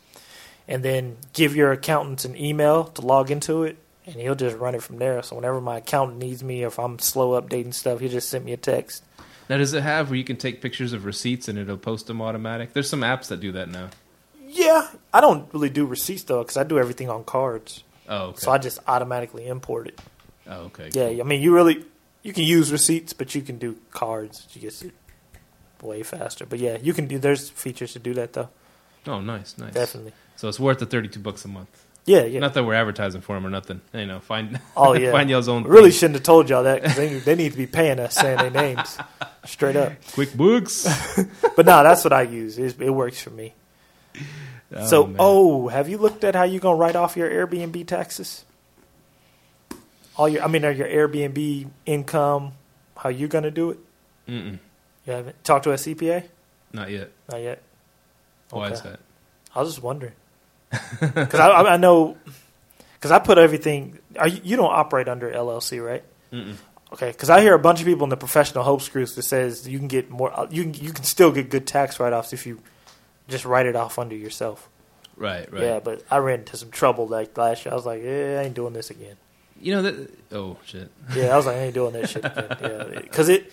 and then give your accountant an email to log into it, and he'll just run it from there. So whenever my accountant needs me, or if I'm slow updating stuff, he'll just send me a text. Now, does it have where you can take pictures of receipts and it'll post them automatic? There's some apps that do that now. Yeah, I don't really do receipts though, because I do everything on cards. Oh, okay. So I just automatically import it. oh, okay. Yeah, I mean, you really you can use receipts, but you can do cards. You get way faster. But yeah, you can do. There's features to do that though. Oh, nice, nice. Definitely. So it's worth the thirty-two bucks a month. Yeah, yeah. Not that we're advertising for them or nothing. You know, find Oh yeah. find y'all's own. really thing. shouldn't have told y'all that because they, they need to be paying us saying their names straight up. QuickBooks. But no, that's what I use. It, it works for me. Oh, so, man. oh, have you looked at how you're gonna write off your Airbnb taxes? All your, I mean, are your Airbnb income? How you gonna do it? Mm-mm, You haven't talked to a CPA? not yet. Not yet. Why is that? I was just wondering because I, I know because I put everything. Are you, you don't operate under LLC, right? Mm-mm. Okay, because I hear a bunch of people in the professional hope groups that says you can get more. You can, you can still get good tax write offs if you just write it off under yourself. Right, right. Yeah, but I ran into some trouble like last year. I was like, yeah, I ain't doing this again. You know that. Oh shit. Yeah, I was like, I ain't doing that shit again. Yeah, because it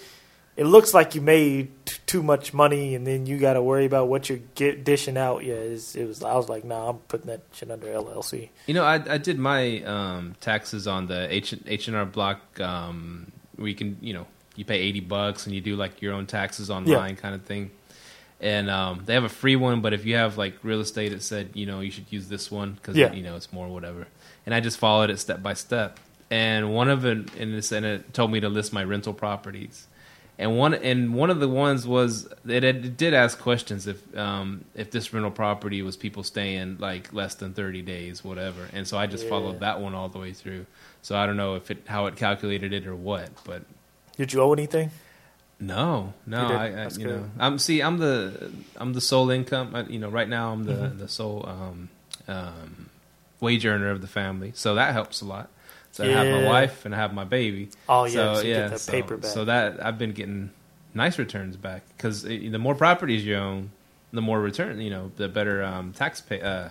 it looks like you made t- too much money, and then you got to worry about what you're get dishing out. Yeah, it was. I was like, nah, I'm putting that shit under LLC. You know, I I did my um, taxes on the H H and R Block um, where you can you know you pay eighty bucks and you do like your own taxes online kind of thing. And um, they have a free one, but if you have like real estate, it said you know you should use this one because Yeah. you know it's more whatever. And I just followed it step by step. And one of it, and it, and it told me to list my rental properties. And one and one of the ones was it, it did ask questions if um, if this rental property was people staying like less than thirty days, whatever. And so I just Yeah. followed that one all the way through. So I don't know if it how it calculated it or what, but Did you owe anything? no, no, I, I you good. know I'm see I'm the I'm the sole income. I, you know, right now I'm the Mhm. the sole um, um, wage earner of the family, so that helps a lot. So I have my wife and I have my baby. Oh yeah, so so yeah, that so, paper back. so that I've been getting nice returns back because the more properties you own, the more return. You know, the better um, tax pay. Uh,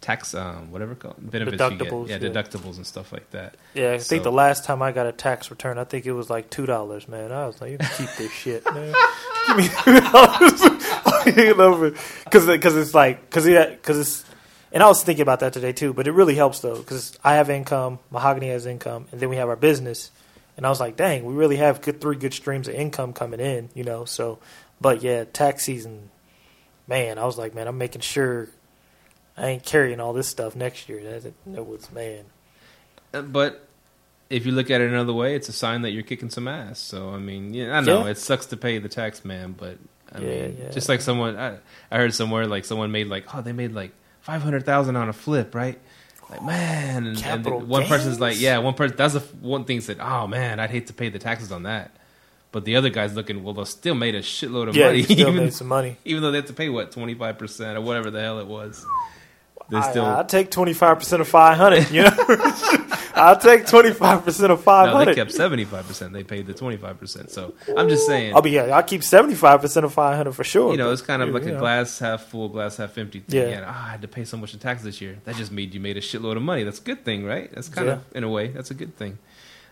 Tax, um, whatever called benefits Deductibles, you get, yeah, yeah. deductibles and stuff like that. yeah, I think the last time I got a tax return, I think it was like two dollars, man. I was like, you can keep this shit, man. Give me two dollars, because because it's like because because it's. And I was thinking about that today too, but it really helps though because I have income, Mahogany has income, and then we have our business. And I was like, dang, we really have good three good streams of income coming in, you know. So, but yeah, tax season, man, I was like, man, I'm making sure I ain't carrying all this stuff next year. That, that was man. Uh, But if you look at it another way, it's a sign that you're kicking some ass. So I mean, yeah, I know Yeah. it sucks to pay the tax man, but I Yeah, mean, yeah. just like someone I, I heard somewhere like someone made like oh they made like five hundred thousand on a flip, right? Like man, and, and one person's like, yeah, one person. That's the one thing said, oh man, I'd hate to pay the taxes on that. But the other guy's looking, well, they still made a shitload of Yeah, money, still even, made some money. even though they have to pay what twenty five percent or whatever the hell it was. They I, still I take twenty five percent of five hundred. You know, I'll take twenty five percent of five hundred. no, they kept seventy five percent. They paid the twenty five percent. So I'm just saying, I'll be yeah. I'll keep seventy five percent of five hundred for sure. you know, it's kind of like a glass half full, glass half empty thing. Yeah. Yeah, ah, I had to pay so much in taxes this year. That just made you made a shitload of money. That's a good thing, right? That's kind of in a way, that's a good thing.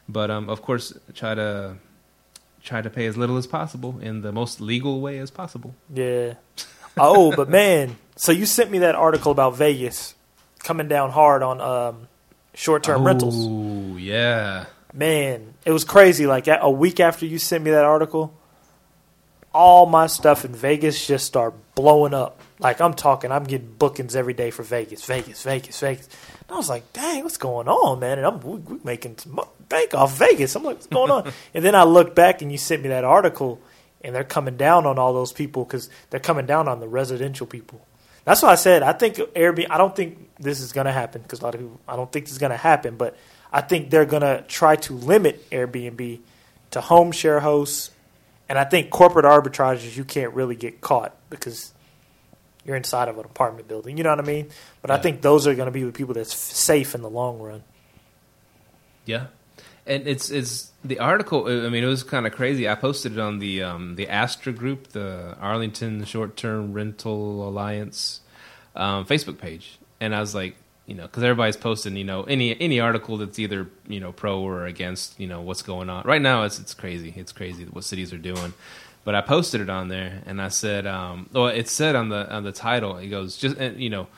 But um, of course, try to try to pay as little as possible in the most legal way as possible. Yeah. Oh, but man, so you sent me that article about Vegas coming down hard on um, short term rentals. Oh yeah, Man, it was crazy. Like a week after you sent me that article, all my stuff in Vegas just started blowing up. Like I'm talking, I'm getting bookings every day for Vegas, Vegas, Vegas, Vegas. And I was like, dang, what's going on, man? And I'm we, we making some bank off Vegas. I'm like, what's going on? and then I look back and you sent me that article, and they're coming down on all those people because they're coming down on the residential people. That's why I said I think Airbnb. I don't think this is going to happen because a lot of people. I don't think this is going to happen, but I think they're going to try to limit Airbnb to home share hosts, and I think corporate arbitrages you can't really get caught because you're inside of an apartment building. You know what I mean? But I think those are going to be the people that's f- safe in the long run. yeah. And it's it's the article. I mean, it was kind of crazy. I posted it on the um, the Astra group, the Arlington Short Term Rental Alliance um, Facebook page, and I was like, you know, because everybody's posting, you know, any any article that's either you know pro or against, you know, what's going on right now. It's it's crazy. It's crazy what cities are doing. But I posted it on there, and I said, um, well, it said on the on the title, it goes just you know,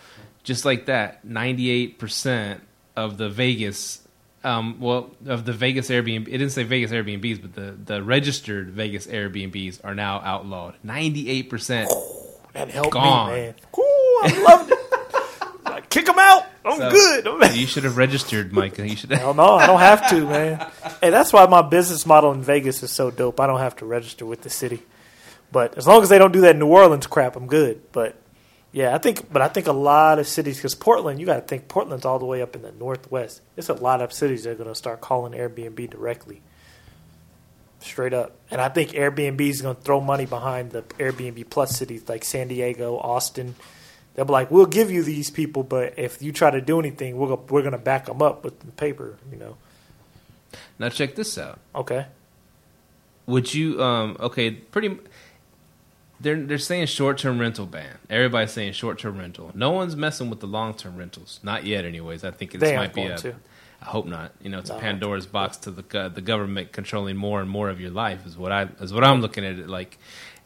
just like that, ninety eight percent of the Vegas. Um, well, of the Vegas Airbnb, it didn't say Vegas Airbnbs, but the, the registered Vegas Airbnbs are now outlawed. Ninety-eight percent. That helped Gone. me, man. Ooh, I loved it. Kick them out. I'm So- good. You should have registered, Mike. You should. Hell no, I don't have to, man. Hey, that's why my business model in Vegas is so dope. I don't have to register with the city. But as long as they don't do that New Orleans crap, I'm good. But yeah, I think, but I think a lot of cities, because Portland, you got to think Portland's all the way up in the northwest. There's a lot of cities that are going to start calling Airbnb directly, straight up. And I think Airbnb is going to throw money behind the Airbnb Plus cities like San Diego, Austin. They'll be like, "We'll give you these people, but if you try to do anything, we're go- we're going to back them up with the paper." You know? Now check this out. Okay. Would you? Um. Okay. Pretty. They're they're saying short term rental ban. Everybody's saying short term rental. No one's messing with the long term rentals. Not yet, anyways. I think this might be a. to. I hope not. You know, it's No. a Pandora's box to the go- the government controlling more and more of your life is what I is what I'm looking at it like,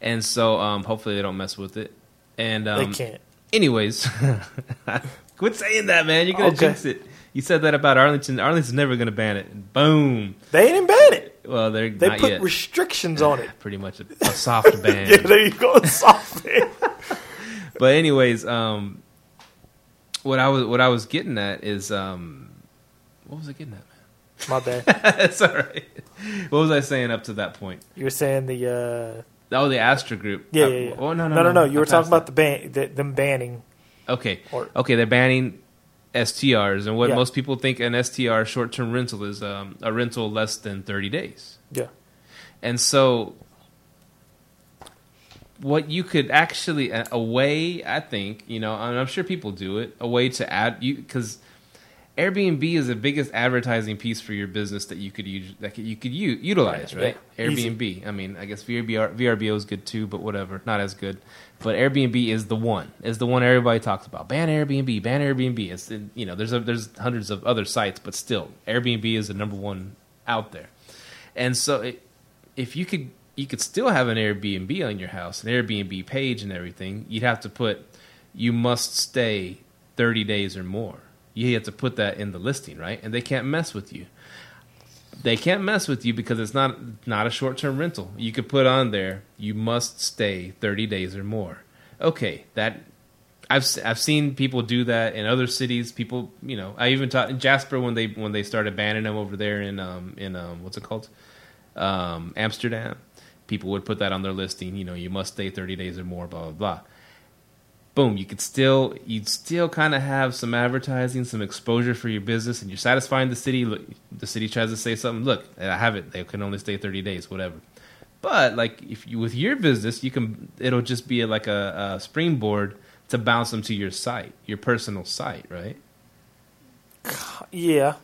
and so um, hopefully they don't mess with it. And um, they can't. anyways, quit saying that, man. You're gonna Okay. jinx it. You said that about Arlington. Arlington's never gonna ban it. Boom. They ain't ban it. Well, they're They not put yet. restrictions on it. Pretty much a, a soft ban. Yeah, there you go. Soft ban. but anyways, um, what I was what I was getting at is um, what was I getting at, Man? My bad. it's all right. What was I saying up to that point? You were saying the uh, Oh, the Astra Group. yeah, Uh, yeah, yeah. Oh no, no, no, no, You I were talking about the ban, the, them banning. Okay, Or- okay. They're banning STRs, and what Yeah. most people think an STR short term rental is um, a rental less than thirty days. Yeah, And so, what you could actually a a way, I think, you know, and I'm sure people do it, a way to add you because Airbnb is the biggest advertising piece for your business that you could use that you could u- utilize, Right, yeah. Easy. Airbnb. I mean, I guess VRBO, VRBO is good too, but whatever, not as good. But Airbnb is the one. Is the one everybody talks about. Ban Airbnb, ban Airbnb. It's you know, there's a, there's hundreds of other sites, but still, Airbnb is the number one out there. And so, it, if you could, you could still have an Airbnb on your house, an Airbnb page and everything. You'd have to put, you must stay thirty days or more. You have to put that in the listing, right? And they can't mess with you. They can't mess with you because it's not not a short term rental. You could put on there, you must stay thirty days or more. Okay, that I've I've seen people do that in other cities. People, you know, I even taught in Jasper when they when they started banning them over there in um in um what's it called um Amsterdam. People would put that on their listing. You know, you must stay thirty days or more. Blah blah blah. Boom, you could still you'd still kind of have some advertising, some exposure for your business, and you're satisfying the city. Look, the city tries to say something. Look, I have it. They can only stay 30 days, whatever. But like if you with your business, you can it'll just be like a, a springboard to bounce them to your site, your personal site, right? Yeah,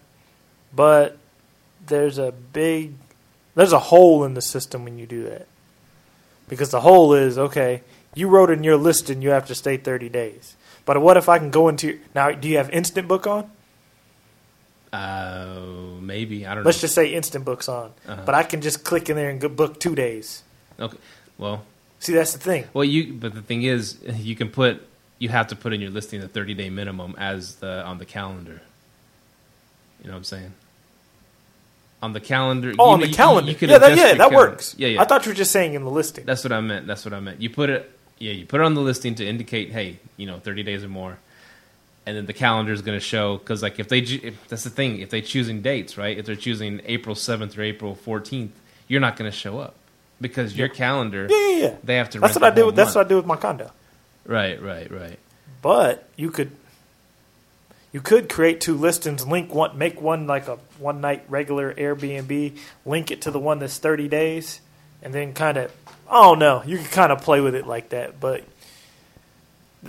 but there's a big there's a hole in the system when you do that because the hole is okay. You wrote in your listing you have to stay 30 days, but what if I can go into now? Do you have Instant Book on? Uh, maybe I don't know. Let's know. just say Instant Book's on, Uh-huh. but I can just click in there and book two days. Okay, well, See, that's the thing. well, you but the thing is, you can put you have to put in your listing the 30 day minimum as the on the calendar. You know what I'm saying? On the calendar. Oh, you on the you- calendar. You, yeah, that, yeah, that works. Yeah, yeah. I thought you were just saying in the listing. That's what I meant. That's what I meant. You put it, yeah, you put it on the listing to indicate, hey, you know, 30 days or more, and then the calendar is going to show because, like, if they if, that's the thing, if they're choosing dates, right? If they're choosing April 7th or April 14th, you're not going to show up because your calendar, yeah, yeah, yeah. they have to. That's what I did. With, that's what I do with my condo. Right, right, right. But you could you could create two listings, link one, make one like a one night regular Airbnb, link it to the one that's thirty days, and then kind of Oh, I don't know. You can kind of play with it like that, but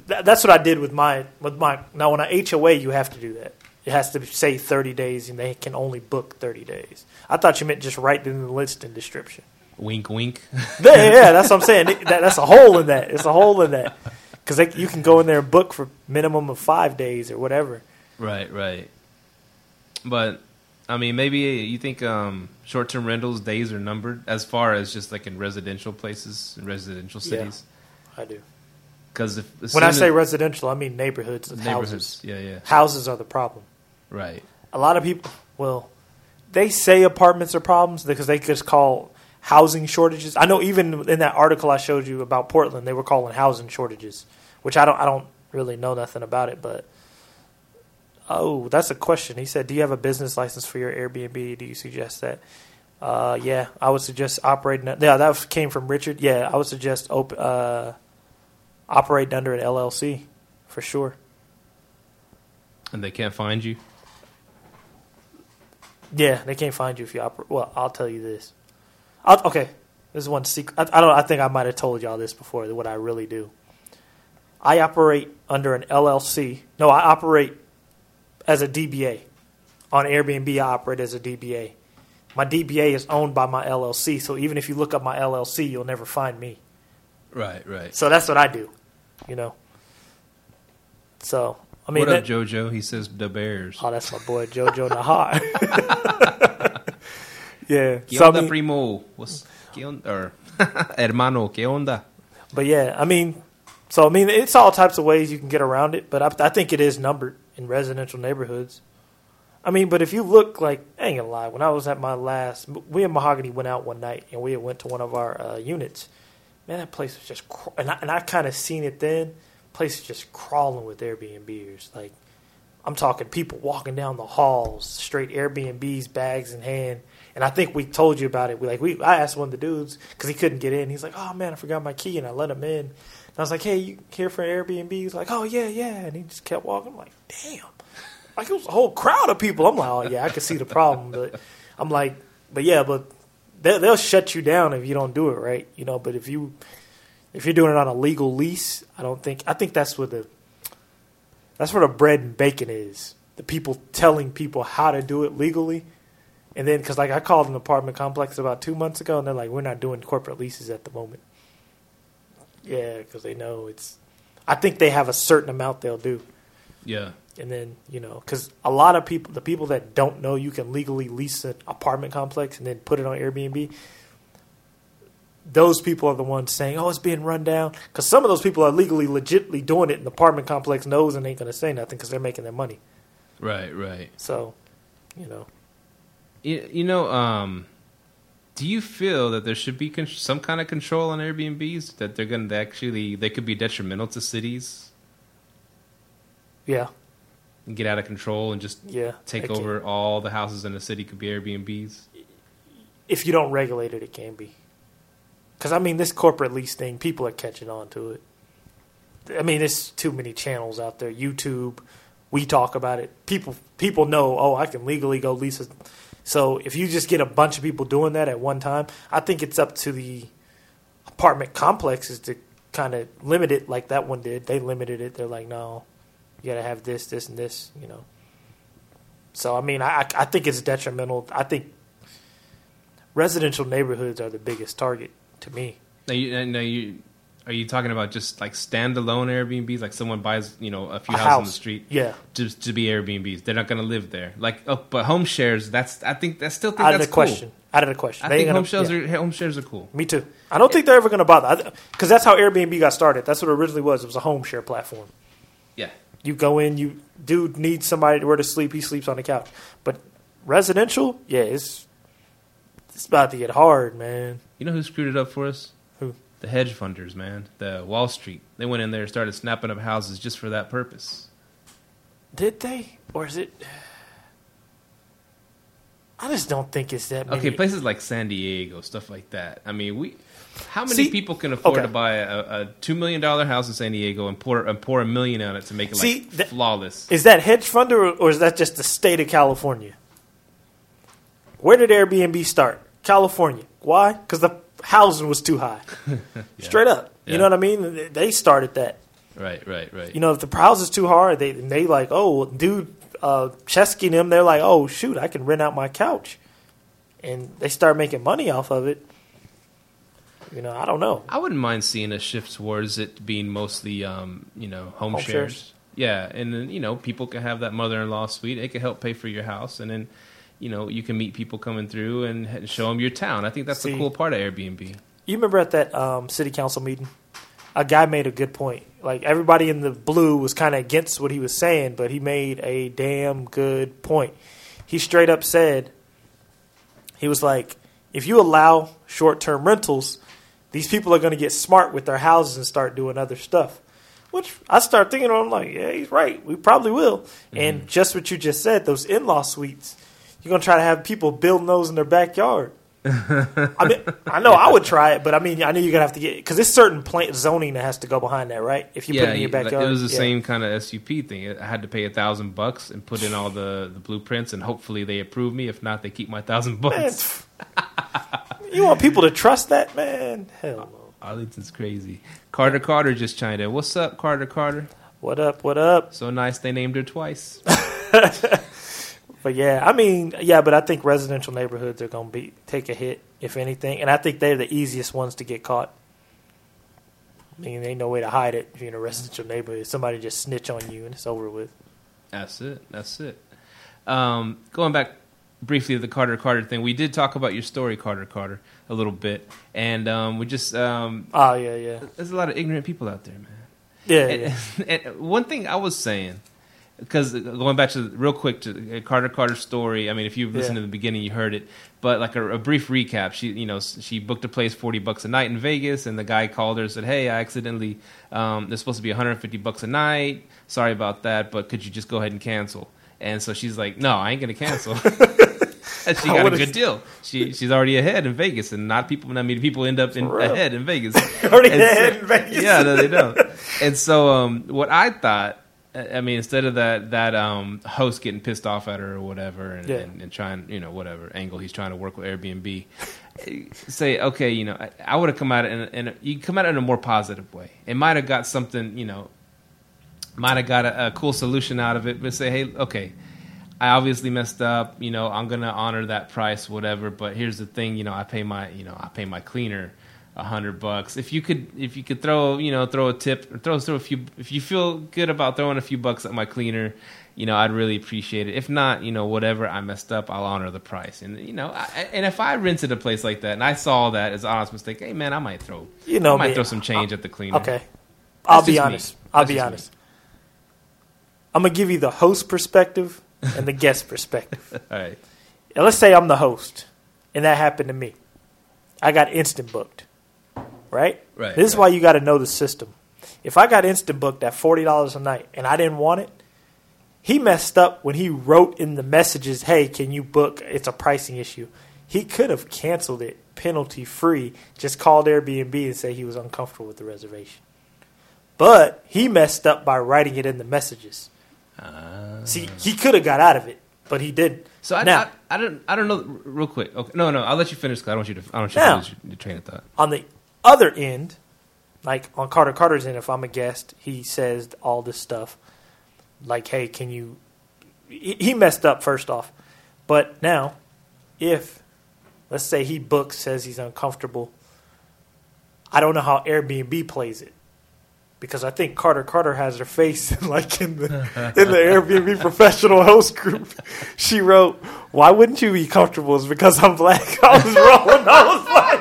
th- that's what I did with my with my. Now when I HOA, you have to do that. It has to say thirty days, and they can only book thirty days. I thought you meant just write in the listing description. Wink, wink. Yeah, yeah, yeah, that's what I'm saying. That, that's a hole in that. It's a hole in that because you can go in there and book for minimum of five days or whatever. right, right. But I mean, maybe you think um, short-term rentals days are numbered as far as just like in residential places, in residential Yeah. cities. I do. Because if When I say residential, I mean neighborhoods and neighborhoods, houses. yeah, yeah, Houses are the problem. right. A lot of people, well, they say apartments are problems because they just call housing shortages. I know even in that article I showed you about Portland, they were calling housing shortages, which I don't. I don't really know nothing about it, but. Oh, that's a question. He said, "Do you have a business license for your Airbnb? Do you suggest that?" Uh, yeah, I would suggest operating. Yeah, that came from Richard. Yeah, I would suggest op- uh, operating under an LLC for sure. And they can't find you. Yeah, they can't find you if you operate. Well, I'll tell you this. I'll, okay, this is one secret. I, I don't. I think I might have told y'all this before. What I really do. I operate under an LLC. No, I operate as a DBA. On Airbnb, I operate as a DBA. My DBA is owned by my LLC, so even if you look up my LLC, you'll never find me. Right, right. So that's what I do, you know. So I mean, what up, that- JoJo? He says the Bears. oh, that's my boy Jojo Nahar. yeah. ¿Qué So, I mean- primo? What's ¿Qué onda? Or, hermano, ¿qué onda? But yeah, I mean, so I mean, it's all types of ways you can get around it, but I, I think it is numbered in residential neighborhoods. I mean, but if you look like, I ain't gonna lie, when I was at my last, we and Mahogany went out one night and we went to one of our uh, units. Man, that place was just, cr- and I, and I kind of seen it then. Place is just crawling with Airbnbers. Like, I'm talking people walking down the halls, straight Airbnbs, bags in hand. And I think we told you about it. We like we I asked one of the dudes because he couldn't get in. He's like, "Oh man, I forgot my key," and I let him in. And I was like, "Hey, you here for Airbnb?" He's like, "Oh yeah, yeah," and he just kept walking. I'm like, "Damn!" Like it was a whole crowd of people. I'm like, "Oh yeah, I could see the problem," but I'm like, "But yeah, but they, they'll shut you down if you don't do it right, you know." But if you if you're doing it on a legal lease, I don't think I think that's where the that's where the bread and bacon is. The people telling people how to do it legally. And then, because like I called an apartment complex about two months ago, and they're like, "We're not doing corporate leases at the moment." Yeah, because they know it's. I think they have a certain amount they'll do, Yeah. and then you know, because a lot of people, the people that don't know you can legally lease an apartment complex and then put it on Airbnb. Those people are the ones saying, "Oh, it's being run down." Because some of those people are legally, legitly doing it, and the apartment complex knows and ain't going to say nothing because they're making their money. Right, right. So, you know, You, you know, um, do you feel that there should be con- some kind of control on Airbnbs that they're going to actually they could be detrimental to cities yeah, and get out of control and just yeah, take it can- over all the houses in the city could be Airbnbs? if you don't regulate it, it can be. Because I mean, this corporate lease thing, people are catching on to it. I mean, there's too many channels out there. YouTube, we talk about it. People people know. Oh, I can legally go lease. A, so if you just get a bunch of people doing that at one time, I think it's up to the apartment complexes to kind of limit it, like that one did. They limited it. They're like, no, you got to have this, this, and this. You know. So I mean, I I think it's detrimental. I think residential neighborhoods are the biggest target to me. Now you, now you are you talking about just like standalone Airbnbs, like someone buys you know a few A houses on the street, Yeah. just to be Airbnbs. They're not going to live there. Like, oh, but home shares. That's I think that's still think Out of the question. Out of the question. I They think home gonna- shares yeah. are home shares are cool. Me too. I don't think they're ever going to bother because that's how Airbnb got started. That's what it originally was. It was a home share platform. Yeah, You go in, you dude needs somebody where to sleep. He sleeps on the couch. But residential, yeah, it's it's about to get hard, man. you know who screwed it up for us? The hedge funders, man. The Wall Street. They went in there and started snapping up houses just for that purpose. Did they, or is it? I just don't think it's that many. Okay, places like San Diego, stuff like that. I mean, we. How many See- people can afford okay. to buy a, a two million dollar house in San Diego and pour and pour a million on it to make it See, like that- flawless? Is that hedge funder or, or is that just the state of California? Where did Airbnb start? California. Why? Because the housing was too high. Straight up. You know what I mean? They started that. Right, right, right. You know, if the house is too hard, they they like, oh, dude, uh, Chesky them, they're like, oh, shoot, I can rent out my couch, and they start making money off of it. You know, I don't know. I wouldn't mind seeing a shift towards it being mostly, um, you know, home, Home shares. shares. Yeah, and then you know, people can have that mother-in-law suite. It can help pay for your house, and then you know, you can meet people coming through and show them your town. I think that's the cool part of Airbnb. You remember at that um, city council meeting, a guy made a good point. Like everybody in the blue was kind of against what he was saying, but he made a damn good point. He straight up said, he was like, if you allow short-term rentals, these people are going to get smart with their houses and start doing other stuff. Which I start thinking, I'm like, yeah, he's right. We probably will. And just what you just said, those in-law suites, you're going to try to have people building those in their backyard. I mean, I know I would try it, but I mean, I know you're gonna have to get because there's certain plant zoning that has to go behind that, right? If you put it in your backyard, it was the Yeah. same kind of SUP thing. I had to pay a thousand bucks and put in all the, the blueprints, and hopefully they approve me. If not, they keep my thousand bucks. you want people to trust that, man? Hell no. Arlington's crazy. Carter Carter just chimed in. What's up, Carter Carter? What up? What up? So nice they named her twice. But yeah, I mean, yeah, but I think residential neighborhoods are gonna be take a hit if anything, and I think they're the easiest ones to get caught. I mean, ain't no way to hide it if you're in a residential neighborhood. Somebody just snitch on you and it's over with. That's it. That's it. Um, going back briefly to the Carter Carter thing, we did talk about your story, Carter Carter, a little bit, and um, we just um, Oh yeah, yeah, there's a lot of ignorant people out there, man. yeah, And, yeah. and one thing I was saying, because going back to real quick to uh, Carter Carter's story. I mean, if you've listened Yeah. to the beginning, you heard it. But like a, a brief recap, she you know she booked a place forty bucks a night in Vegas, and the guy called her and said, "Hey, I accidentally um, there's supposed to be one hundred fifty bucks a night. Sorry about that, but could you just go ahead and cancel?" And so she's like, "No, I ain't gonna cancel." and she got a good deal. She she's already ahead in Vegas, and not people. I mean, people end up in, ahead in Vegas. Already And so- ahead in Vegas. Yeah, no, they don't. And so, um, what I thought, I mean, instead of that that um, host getting pissed off at her or whatever, and, Yeah. and, and trying, you know, whatever angle he's trying to work with Airbnb, say, okay, you know, I, I would have come out in, a- in a, you come at it in a more positive way. It might have got something, you know, might have got a, a cool solution out of it, but say, hey, okay. I obviously messed up. You know, I'm gonna honor that price, whatever. But here's the thing. You know, I pay my, you know, I pay my cleaner a hundred bucks. If you could, if you could throw, you know, throw a tip, or throw throw a few. If you feel good about throwing a few bucks at my cleaner, you know, I'd really appreciate it. If not, you know, whatever, I messed up. I'll honor the price. And you know, I, and if I rented a place like that and I saw that as an honest mistake, hey man, I might throw, You know I might me. throw some change at the cleaner. Okay, I'll be honest. I'll be just me. honest. I'm gonna give you the host perspective and the guest perspective. All right. Now, let's say I'm the host, and that happened to me. I got instant booked, right? Right, This is right. why you got to know the system. If I got instant booked at forty dollars a night and I didn't want it, he messed up when he wrote in the messages, "Hey, can you book? It's a pricing issue." He could have canceled it penalty free. Just called Airbnb and say he was uncomfortable with the reservation. but he messed up by writing it in the messages. Uh, See, he could have got out of it, but he didn't. so I, now, I, I don't I don't know real quick. Okay, no, no, I'll let you finish. 'cause I don't want you to. I don't want you Now. to lose your, your train of thought. on the other end, like on Carter Carter's end, if I'm a guest, he says all this stuff. Like, hey, can you? He messed up first off, but now, if let's say he books says he's uncomfortable, I don't know how Airbnb plays it. Because I think Carter Carter has her face like in the in the Airbnb professional host group. She wrote, "Why wouldn't you be comfortable? It's because I'm black." I was rolling. I was like.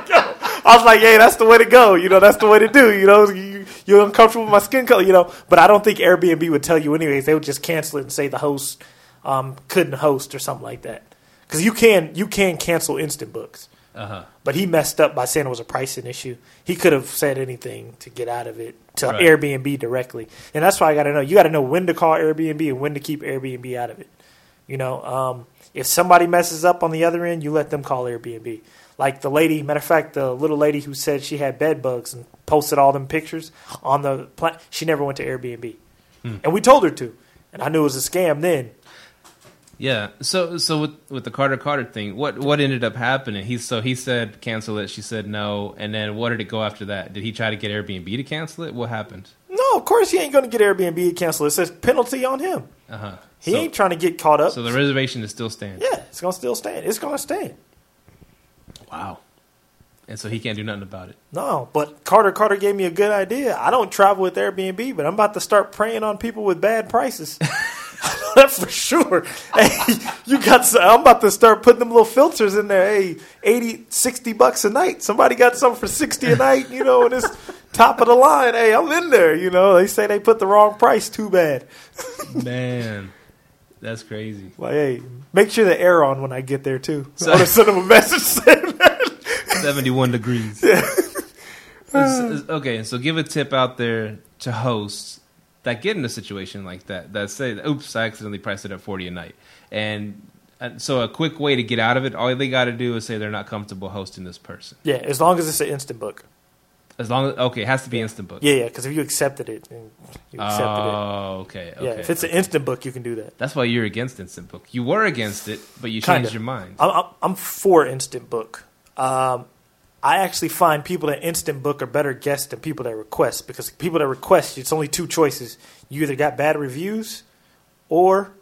I was like, "Hey, that's the way to go. You know, that's the way to do. You know, you, you're uncomfortable with my skin color. You know." But I don't think Airbnb would tell you anyways. They would just cancel it and say the host um, couldn't host or something like that. Because you can you can cancel instant books. Uh huh. But he messed up by saying it was a pricing issue. He could have said anything to get out of it to Right. Airbnb directly, and that's why I got to know. You got to know when to call Airbnb and when to keep Airbnb out of it. You know, um, if somebody messes up on the other end, you let them call Airbnb. Like the lady, matter of fact, the little lady who said she had bed bugs and posted all them pictures on the pla- she never went to Airbnb, and we told her to, and I knew it was a scam then. Yeah. So so with with the Carter Carter thing, what what ended up happening? He so he said cancel it. She said no. And then what did it go after that? Did he try to get Airbnb to cancel it? What happened? No, of course he ain't going to get Airbnb to cancel. It says penalty on him. Uh huh. He so, ain't trying to get caught up. so the reservation is still standing. Yeah, it's gonna still stand. It's gonna stand. Wow. And so he can't do nothing about it. No, but Carter Carter gave me a good idea. I don't travel with Airbnb, but I'm about to start preying on people with bad prices. That's for sure. Hey, you got. Some, I'm about to start putting them little filters in there. Hey, 80, 60 bucks a night. Somebody got something for sixty a night. You know, and it's top of the line. Hey, I'm in there. You know, they say they put the wrong price. Too bad. Man, that's crazy. Like, hey, make sure the air on when I get there too. So- I want to send them a message saying that. 71 degrees. okay, so give a tip out there to hosts that get in a situation like that, that say, oops, I accidentally priced it at 40 a night. And uh, so a quick way to get out of it, all they got to do is say they're not comfortable hosting this person. Yeah, as long as it's an instant book. As long as, okay, it has to be instant book. Yeah, yeah, because if you accepted it, you accepted it. Oh, okay, it. okay. Yeah, if it's an instant book, you can do that. That's why you're against instant book. You were against it, but you Kinda. changed your mind. I'm, I'm, I'm for instant book. Um, I actually find people that instant book are better guests than people that request because people that request, it's only two choices. You either got bad reviews or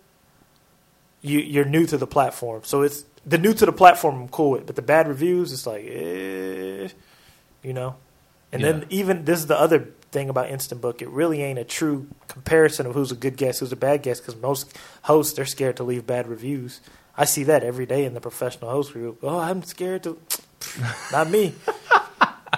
you, you're new to the platform. So it's the new to the platform I'm cool with, but the bad reviews, it's like, eh, you know. And Yeah. then even this is the other thing about instant book. It really ain't a true comparison of who's a good guest, who's a bad guest, because most hosts they're scared to leave bad reviews. I see that every day in the professional host group. Oh, I'm scared to. Not me.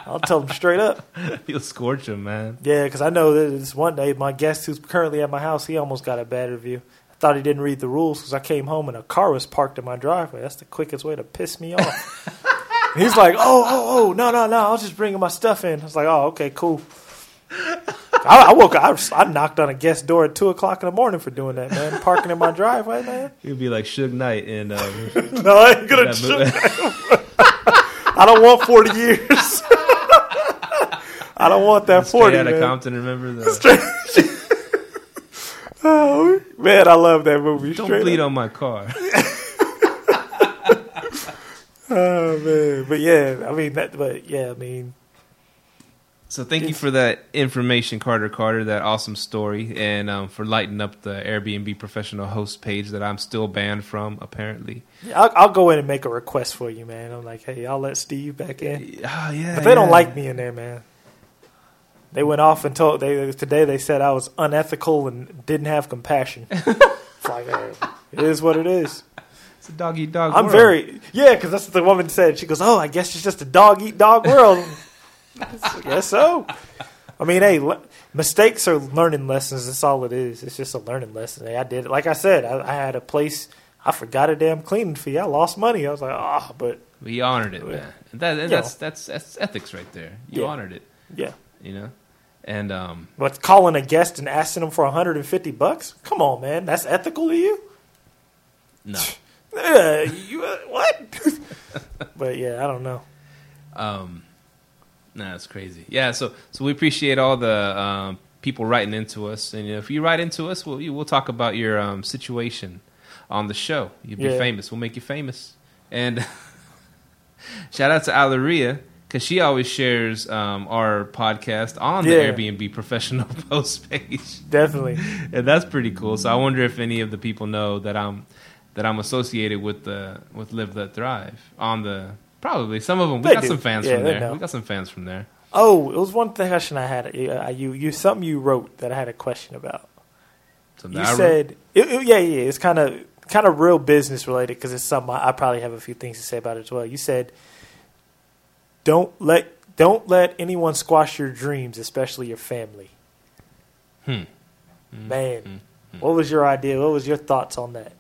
I'll tell them straight up. You'll scorch them, man. Yeah, because I know that this one day my guest who's currently at my house, he almost got a bad review. I thought he didn't read the rules because I came home and a car was parked in my driveway. That's the quickest way to piss me off. And he's like, "Oh, oh, oh, no, no, no! I was just bringing my stuff in." I was like, "Oh, okay, cool." I, I woke up. I, was- I knocked on a guest door at two o'clock in the morning for doing that, man. Parking in my driveway, man. You'd be like Suge Knight in um, No, I ain't gonna. that. I don't want forty years. I don't want that Straight forty. Outta man. Compton. Remember the Oh, man, I love that movie. Don't Straight bleed on my car. Oh man, but yeah, I mean that. But yeah, I mean, So thank you for that information, Carter Carter, that awesome story, and um, for lighting up the Airbnb professional host page that I'm still banned from, apparently. I'll, I'll go in and make a request for you, man. I'm like, hey, I'll let Steve back in. Oh yeah, But they don't like me in there, man. They went off and told they today they said I was unethical and didn't have compassion. it's like hey, it is what it is. It's a dog eat dog. I'm world. very yeah, because that's what the woman said. She goes, "Oh, I guess it's just a dog eat dog world." I guess so. I mean, hey, le- mistakes are learning lessons. That's all it is. It's just a learning lesson. Hey, I did it. Like I said, I, I had a place. I forgot a damn cleaning fee. I lost money. I was like, oh, but we honored it, Yeah. man. And that, that's that's that's ethics right there. You Yeah. honored it, yeah. you know. And um, But calling a guest and asking them for 150 bucks? Come on, man. That's ethical to you? no, Uh, you uh, what? but yeah, I don't know. um, no, it's crazy. Yeah, so so we appreciate all the um, people writing into us, and if you write into us, we'll we'll talk about your um, situation on the show. You'll be Yeah. famous. We'll make you famous. And shout out to Alaria because she always shares um, our podcast on the Yeah. Airbnb professional post page, Definitely. and that's pretty cool. So I wonder if any of the people know that I'm that I'm associated with the with Live Let Thrive on the probably some of them. We They got do. some fans Yeah, from there. know. We got some fans from there. Oh, it was one question I had. Uh, you, you, something you wrote that I had a question about. Something You I said, it, it- yeah, yeah, it's kind of kind of real business related because it's something I, I probably have a few things to say about it as well. You said, don't let don't let anyone squash your dreams, especially your family. Hmm. Man, what was your idea? What was your thoughts on that?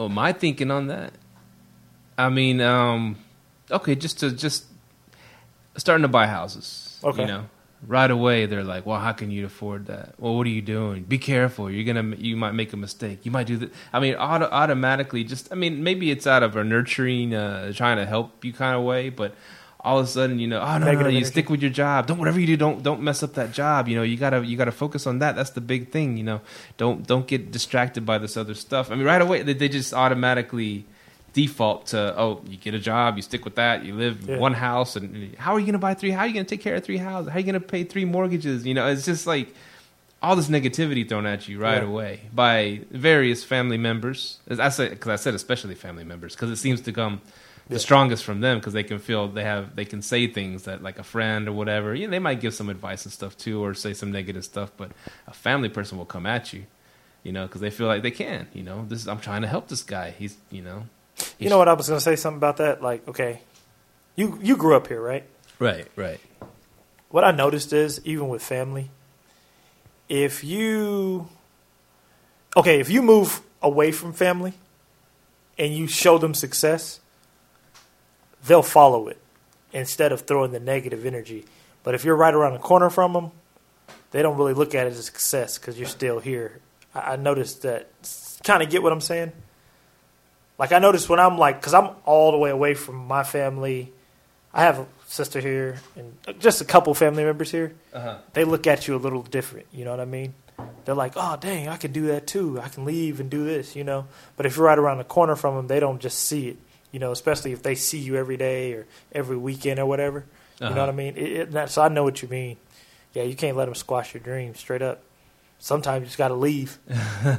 Oh, my thinking on that. I mean, um, okay, just to just starting to buy houses. Okay. You know, right away they're like, "Well, how can you afford that? Well, what are you doing? Be careful. You're gonna, you might make a mistake. You might do that." I mean, auto, automatically, just I mean, maybe it's out of a nurturing, uh, trying to help you kind of way, but all of a sudden, you know, oh no, no, no, you energy. stick with your job. Don't whatever you do, don't don't mess up that job. You know, you gotta you gotta focus on that. That's the big thing. You know, don't don't get distracted by this other stuff. I mean, right away they, they just automatically default to oh, you get a job, you stick with that, you live in Yeah. one house, and how are you gonna buy three? How are you gonna take care of three houses? How are you gonna pay three mortgages? You know, it's just like all this negativity thrown at you right Yeah. away by various family members. As I said because I said especially family members because it seems to come the Yeah. strongest from them because they can feel they have they can say things that like a friend or whatever. You know, they might give some advice and stuff too, or say some negative stuff, but a family person will come at you. You know, because they feel like they can. You know, this I'm trying to help this guy. He's you know, You know what I was going to say something about that. Like, okay, you you grew up here, right? right, right, what I noticed is even with family, if you okay, if you move away from family and you show them success, they'll follow it instead of throwing the negative energy. But if you're right around the corner from them, they don't really look at it as a success because you're still here. I, I noticed that. Kind of get what I'm saying? Like I noticed when I'm like, because I'm all the way away from my family. I have a sister here and just a couple family members here. uh-huh. They look at you a little different. You know what I mean? They're like, "Oh, dang, I can do that too. I can leave and do this." You know. But if you're right around the corner from them, they don't just see it. You know, especially if they see you every day or every weekend or whatever. You Uh-huh. know what I mean? It, it, that, so I know what you mean. Yeah, you can't let them squash your dreams. Straight up. Sometimes you just got to leave.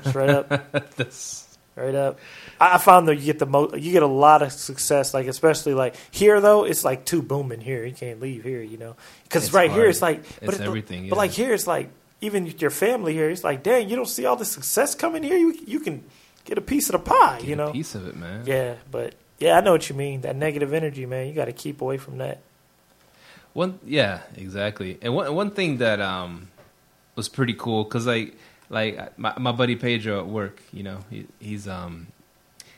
Straight up. That's Straight up. I I found that you get the mo- you get a lot of success, like especially like here though, it's like too booming here. You can't leave here, you know, because right here it's like, but It's it- everything, But yeah. like here, it's like even your family here, it's like, dang, you don't see all the success coming here. You you can get a piece of the pie, get you a know. piece of it, man. Yeah, but yeah, I know what you mean. That negative energy, man. You got to keep away from that. One, yeah, exactly. And one one thing that um was pretty cool because like like my my buddy Pedro at work, you know, he, he's um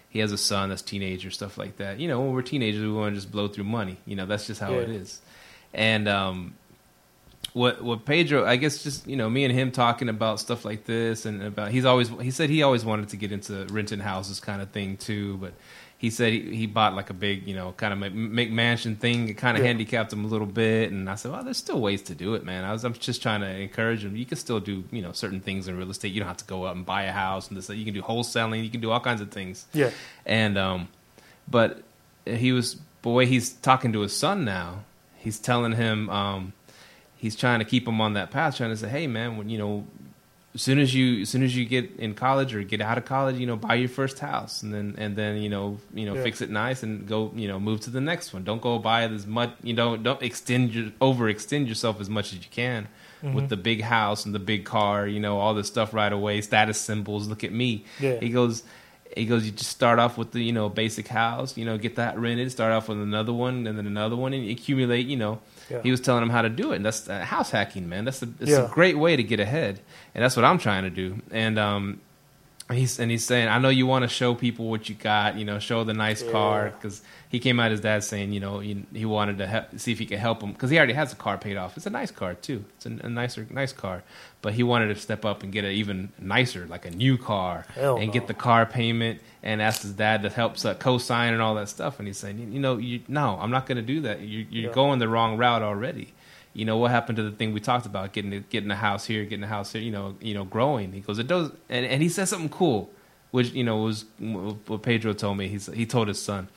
he has a son that's teenager stuff like that. You know, when we're teenagers, we want to just blow through money. You know, that's just how it Yeah. is. And um what what Pedro, I guess, just you know, me and him talking about stuff like this and about he's always he said he always wanted to get into renting houses kind of thing too, but he said he, he bought like a big you know kind of McMansion thing. It kind of Yeah. handicapped him a little bit, and I said, well, there's still ways to do it, man. I was I'm just trying to encourage him. You can still do you know certain things in real estate. You don't have to go out and buy a house and this. You can do wholesaling. You can do all kinds of things. Yeah, And um, but he was boy, he's talking to his son now. He's telling him um, he's trying to keep him on that path, trying to say, hey man, when you know, as soon as you as soon as you get in college or get out of college, you know, buy your first house, and then and then you know you know Yeah. fix it nice and go you know move to the next one. Don't go buy as much you know don't extend your overextend yourself as much as you can Mm-hmm. with the big house and the big car, you know, all this stuff right away, status symbols. Look at me. Yeah. He goes, he goes, you just start off with the, you know, basic house, you know, get that rented, start off with another one and then another one and accumulate, you know. Yeah. He was telling him how to do it. And that's uh, house hacking, man. That's a, it's Yeah. a great way to get ahead. And that's what I'm trying to do. And, um, he's, and he's saying, I know you want to show people what you got, you know, show the nice car. Cause he came out his dad saying, you know, he, he wanted to help, see if he could help him. Cause he already has a car paid off. It's a nice car too. It's a, a nicer, nice car. But he wanted to step up and get an even nicer, like a new car Hell and no. get the car payment and asked his dad to help uh, co-sign and all that stuff. And he's saying, you, you know, you, no, I'm not going to do that. You, you're Yeah. going the wrong route already. You know, what happened to the thing we talked about, getting getting a house here, getting a house here, you know, you know, growing. He goes, it does, and, and he said something cool, which you know was what Pedro told me. He's he told his son,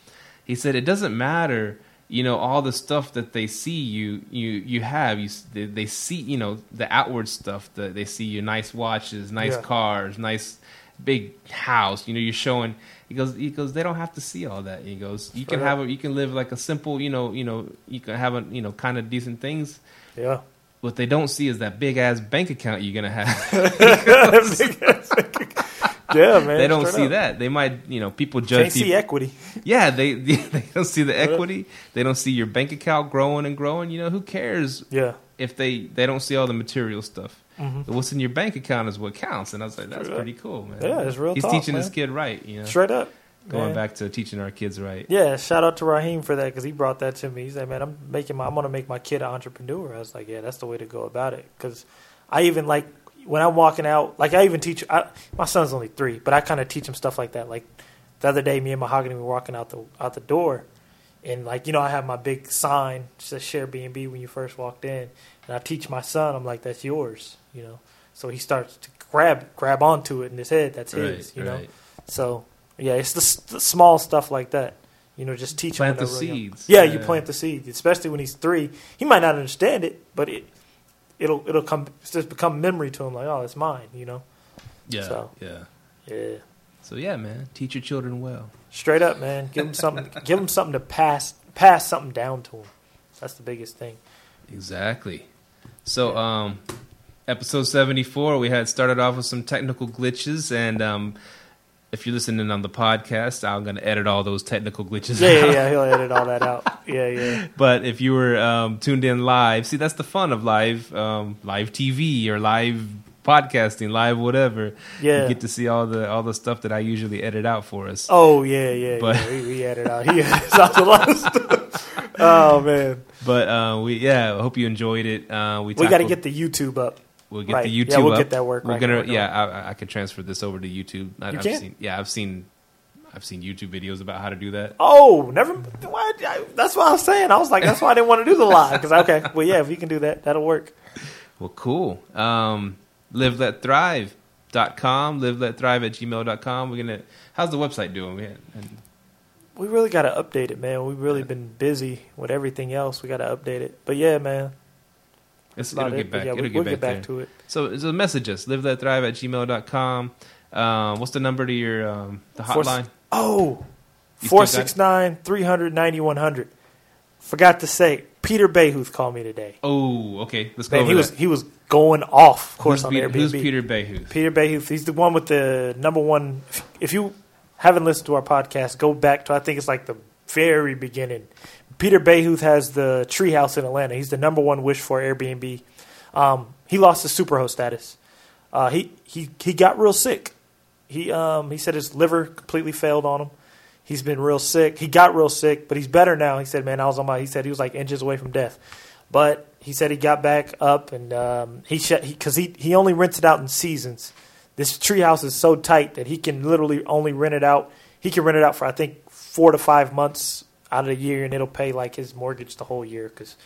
he said it doesn't matter, you know, all the stuff that they see you you you have. You they, they see you know the outward stuff that they see you nice watches, nice Yeah. cars, nice big house. You know, you're showing. He goes. He goes. They don't have to see all that. He goes. You can have. A, you can live like a simple. You know. You know. You can have a. You know, kind of decent things. Yeah. What they don't see is that big ass bank account you're gonna have. yeah, man. they don't straight see up. that. They might. You know, people judge. Can't see people- equity. yeah, they they don't see the equity. They don't see your bank account growing and growing. You know, who cares Yeah. if they they don't see all the material stuff? Hmm What's in your bank account is what counts. And I was like, that's Straight up. pretty cool, man. Yeah, it's real He's talk, teaching his man. kid right. You know, Straight up. going man. back to teaching our kids right. Yeah, shout out to Raheem for that because he brought that to me. He said, "Man, I'm making my, I'm gonna make my kid an entrepreneur." I was like, "Yeah, that's the way to go about it." Because I even like when I'm walking out, like I even teach. I, my son's only three, but I kind of teach him stuff like that. Like the other day, me and Mahogany were walking out the out the door, and like you know, I have my big sign says "Share B and B" when you first walked in, and I teach my son. I'm like, "That's yours," you know. So he starts to grab grab onto it in his head. That's his, you know. So yeah, it's the, the small stuff like that. You know, just teach Plant him the really seeds. Yeah, you plant the seed, especially when he's three. He might not understand it, but it it'll it'll come it's just become memory to him. Like, oh, it's mine. You know. Yeah, So. yeah. Yeah. So yeah, man, teach your children well. Straight up, man. Give them something. give them something to pass pass something down to them. That's the biggest thing. Exactly. So, um, episode seventy-four, we had started off with some technical glitches, and um, if you're listening on the podcast, I'm going to edit all those technical glitches. Yeah, yeah, out. yeah. He'll edit all that out. Yeah, yeah. But if you were um, tuned in live, see that's the fun of live, um, live TV or live podcasting, live whatever. Yeah. You get to see all the all the stuff that I usually edit out for us. Oh yeah, yeah, But- yeah. He, he edit out. He edits out a lot of stuff. Oh man, But uh, we yeah, I hope you enjoyed it. Uh, we we got to get the YouTube up. We'll get Right. the Yeah, we'll up. get that work We're right gonna. now. Yeah, I, I could transfer this over to YouTube. I, You I've can? Seen, yeah, I've seen. I've seen YouTube videos about how to do that. Oh, never. Why, I, that's what I was saying. I was like, that's why I didn't want to do the live. Because okay, well, yeah, if you can do that, that'll work. Well, cool. Um, live let live let thrive at gmail.com. We're gonna. How's the website doing? We had, We really got to update it, man. We've really been busy with everything else. We got to update it. But yeah, man, it's, it'll get But back. yeah, it'll we, get we'll back, get back to it. So, so message us. Live let thrive at gmail.com. Um, what's the number to your um, the hotline? Oh, got it? 469 300 9100. Forgot to say, Peter Bahouth called me today. Oh, okay. Let's go. Man, he was he was going off, of course, Who's on Peter, Airbnb. who's Peter Bahouth? Peter Bahouth. He's the one with the number one. If you haven't listened to our podcast, go back to I think it's like the very beginning. Peter Bahouth has the treehouse in Atlanta. He's the number one wish for Airbnb. Um, he lost his superhost status. Uh, he he he got real sick. He um he said his liver completely failed on him. He's been real sick. He got real sick, but he's better now. He said, "Man, I was on my." He said he was like inches away from death, but he said he got back up and um, he shut because he, he only rents it out in seasons. This treehouse is so tight that he can literally only rent it out. He can rent it out for I think four to five months out of the year, and it'll pay like his mortgage the whole year because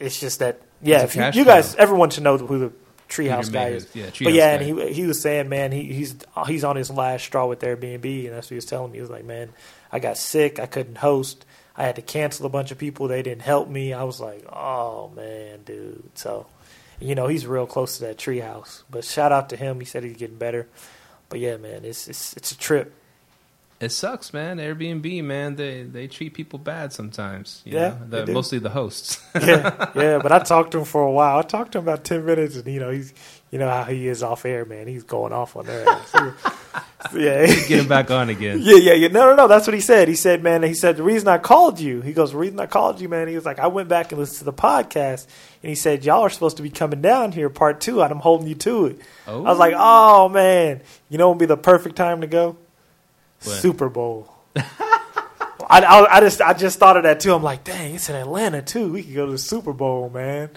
it's just that. Yeah, if you, you guys, everyone should know who the treehouse guy is. Yeah, But yeah, guy. and he he was saying, man, he, he's he's on his last straw with Airbnb, and that's what he was telling me. He was like, man, I got sick, I couldn't host, I had to cancel a bunch of people. They didn't help me. I was like, oh man, dude. So, you know, he's real close to that treehouse. But shout out to him. He said he's getting better. But yeah, man, it's it's it's a trip. It sucks, man. Airbnb, man, they they treat people bad sometimes. You Yeah, The, mostly the hosts. yeah, yeah. But I talked to him for a while. I talked to him about ten minutes, and you know, he's you know how he is off air, man. He's going off on their ass. yeah, Get him back on again. Yeah, yeah, yeah. No, no, no. That's what he said. He said, man, he said, the reason I called you, he goes, the reason I called you, man, he was like, I went back and listened to the podcast, and he said, y'all are supposed to be coming down here, part two, and I'm holding you to it. Oh, I was oh. like, oh, man. You know would be the perfect time to go? What? Super Bowl. I, I, I just I just thought of that too. I'm like, dang, it's in Atlanta too. We could go to the Super Bowl, man.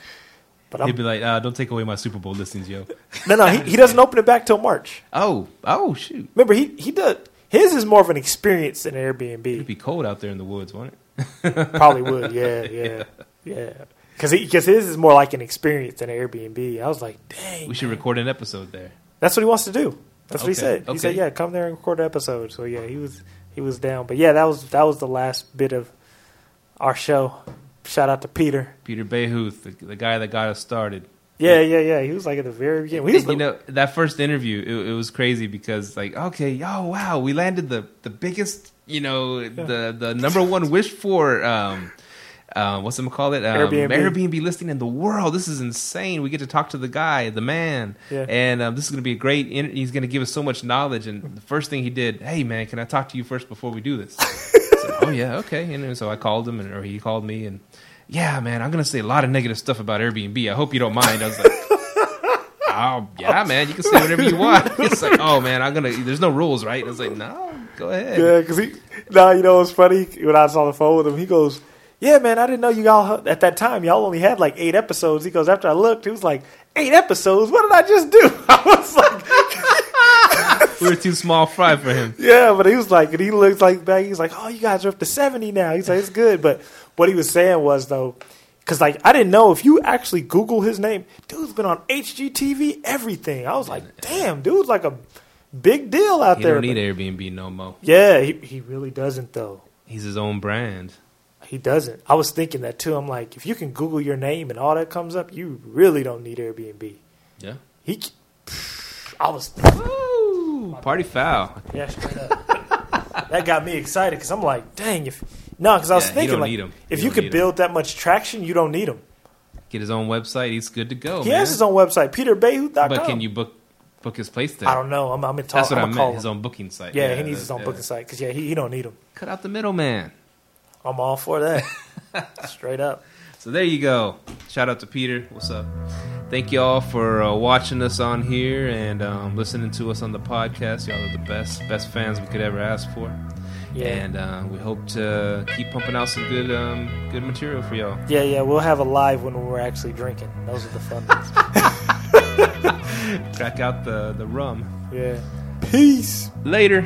But he'd I'm, be like, uh, "Don't take away my Super Bowl listings, yo." no, no, he, he doesn't open it back till March. Oh, oh, shoot! Remember, he he does his is more of an experience than Airbnb. It'd be cold out there in the woods, wouldn't it? Probably would. Yeah, yeah, yeah. because because his is more like an experience than an Airbnb. I was like, dang, We should man. record an episode there. That's what he wants to do. That's what he said. He okay. said, yeah, come there and record an episode. So yeah, he was he was down. But yeah, that was that was the last bit of our show. Shout out to Peter. Peter Bahouth, the, the guy that got us started. Yeah, yeah, yeah. He was like at the very beginning. We you know that first interview it, it was crazy because like okay oh wow we landed the the biggest you know the the number one wish for um uh, what's it call it um, Airbnb. Airbnb listing in the world. This is insane. We get to talk to the guy, the man, Yeah. and um, this is going to be a great. He's going to give us so much knowledge. And the first thing he did, hey man, can I talk to you first before we do this? Said, oh yeah, okay. And so I called him, and or he called me, and yeah, man, I'm going to say a lot of negative stuff about Airbnb. I hope you don't mind. I was like. Oh yeah, man, you can say whatever you want. It's like, oh man, I'm gonna. There's no rules, right? I was like, no, go ahead. Yeah, because he. Nah, you know what's funny? When I was on the phone with him, he goes, "Yeah, man, I didn't know you all at that time. Y'all only had like eight episodes." He goes, "After I looked, he was like eight episodes. What did I just do?" I was like, We were too small fry for him. "Yeah," but he was like, and he looks like back. He's like, "Oh, you guys are up to seventy now." He's like, "It's good," but what he was saying was though. Cause like I didn't know if you actually Google his name, dude's been on HGTV, everything. I was like, damn, dude's like a big deal out He there. don't need But- Airbnb no more. Yeah, he, he really doesn't though. He's his own brand. He doesn't. I was thinking that too. I'm like, if you can Google your name and all that comes up, you really don't need Airbnb. Yeah. He, I was, Woo! Party foul. yeah, straight up. that got me excited because I'm like, dang, if no, because I was Yeah, thinking don't like, need 'em. if You you don't could 'em. build that much traction, you don't need him. Get his own website. He's good to go, he man. has his own website, PeterBayhu.com. but can you book book his place there? I don't know. I'm, I'm in talk. That's what I'm I gonna meant. call His him. own booking site. Yeah, he needs his own booking site because yeah, he, he don't need him. Cut out the middleman. I'm all for that. Straight up. So there you go. Shout out to Peter. What's up? Thank y'all for uh, watching us on here and um, listening to us on the podcast. Y'all are the best, best fans we could ever ask for. Yeah. And uh, we hope to keep pumping out some good, um, good material for y'all. Yeah, yeah. We'll have a live when we're actually drinking. Those are the fun ones. Crack out the the rum. Yeah. Peace. Later.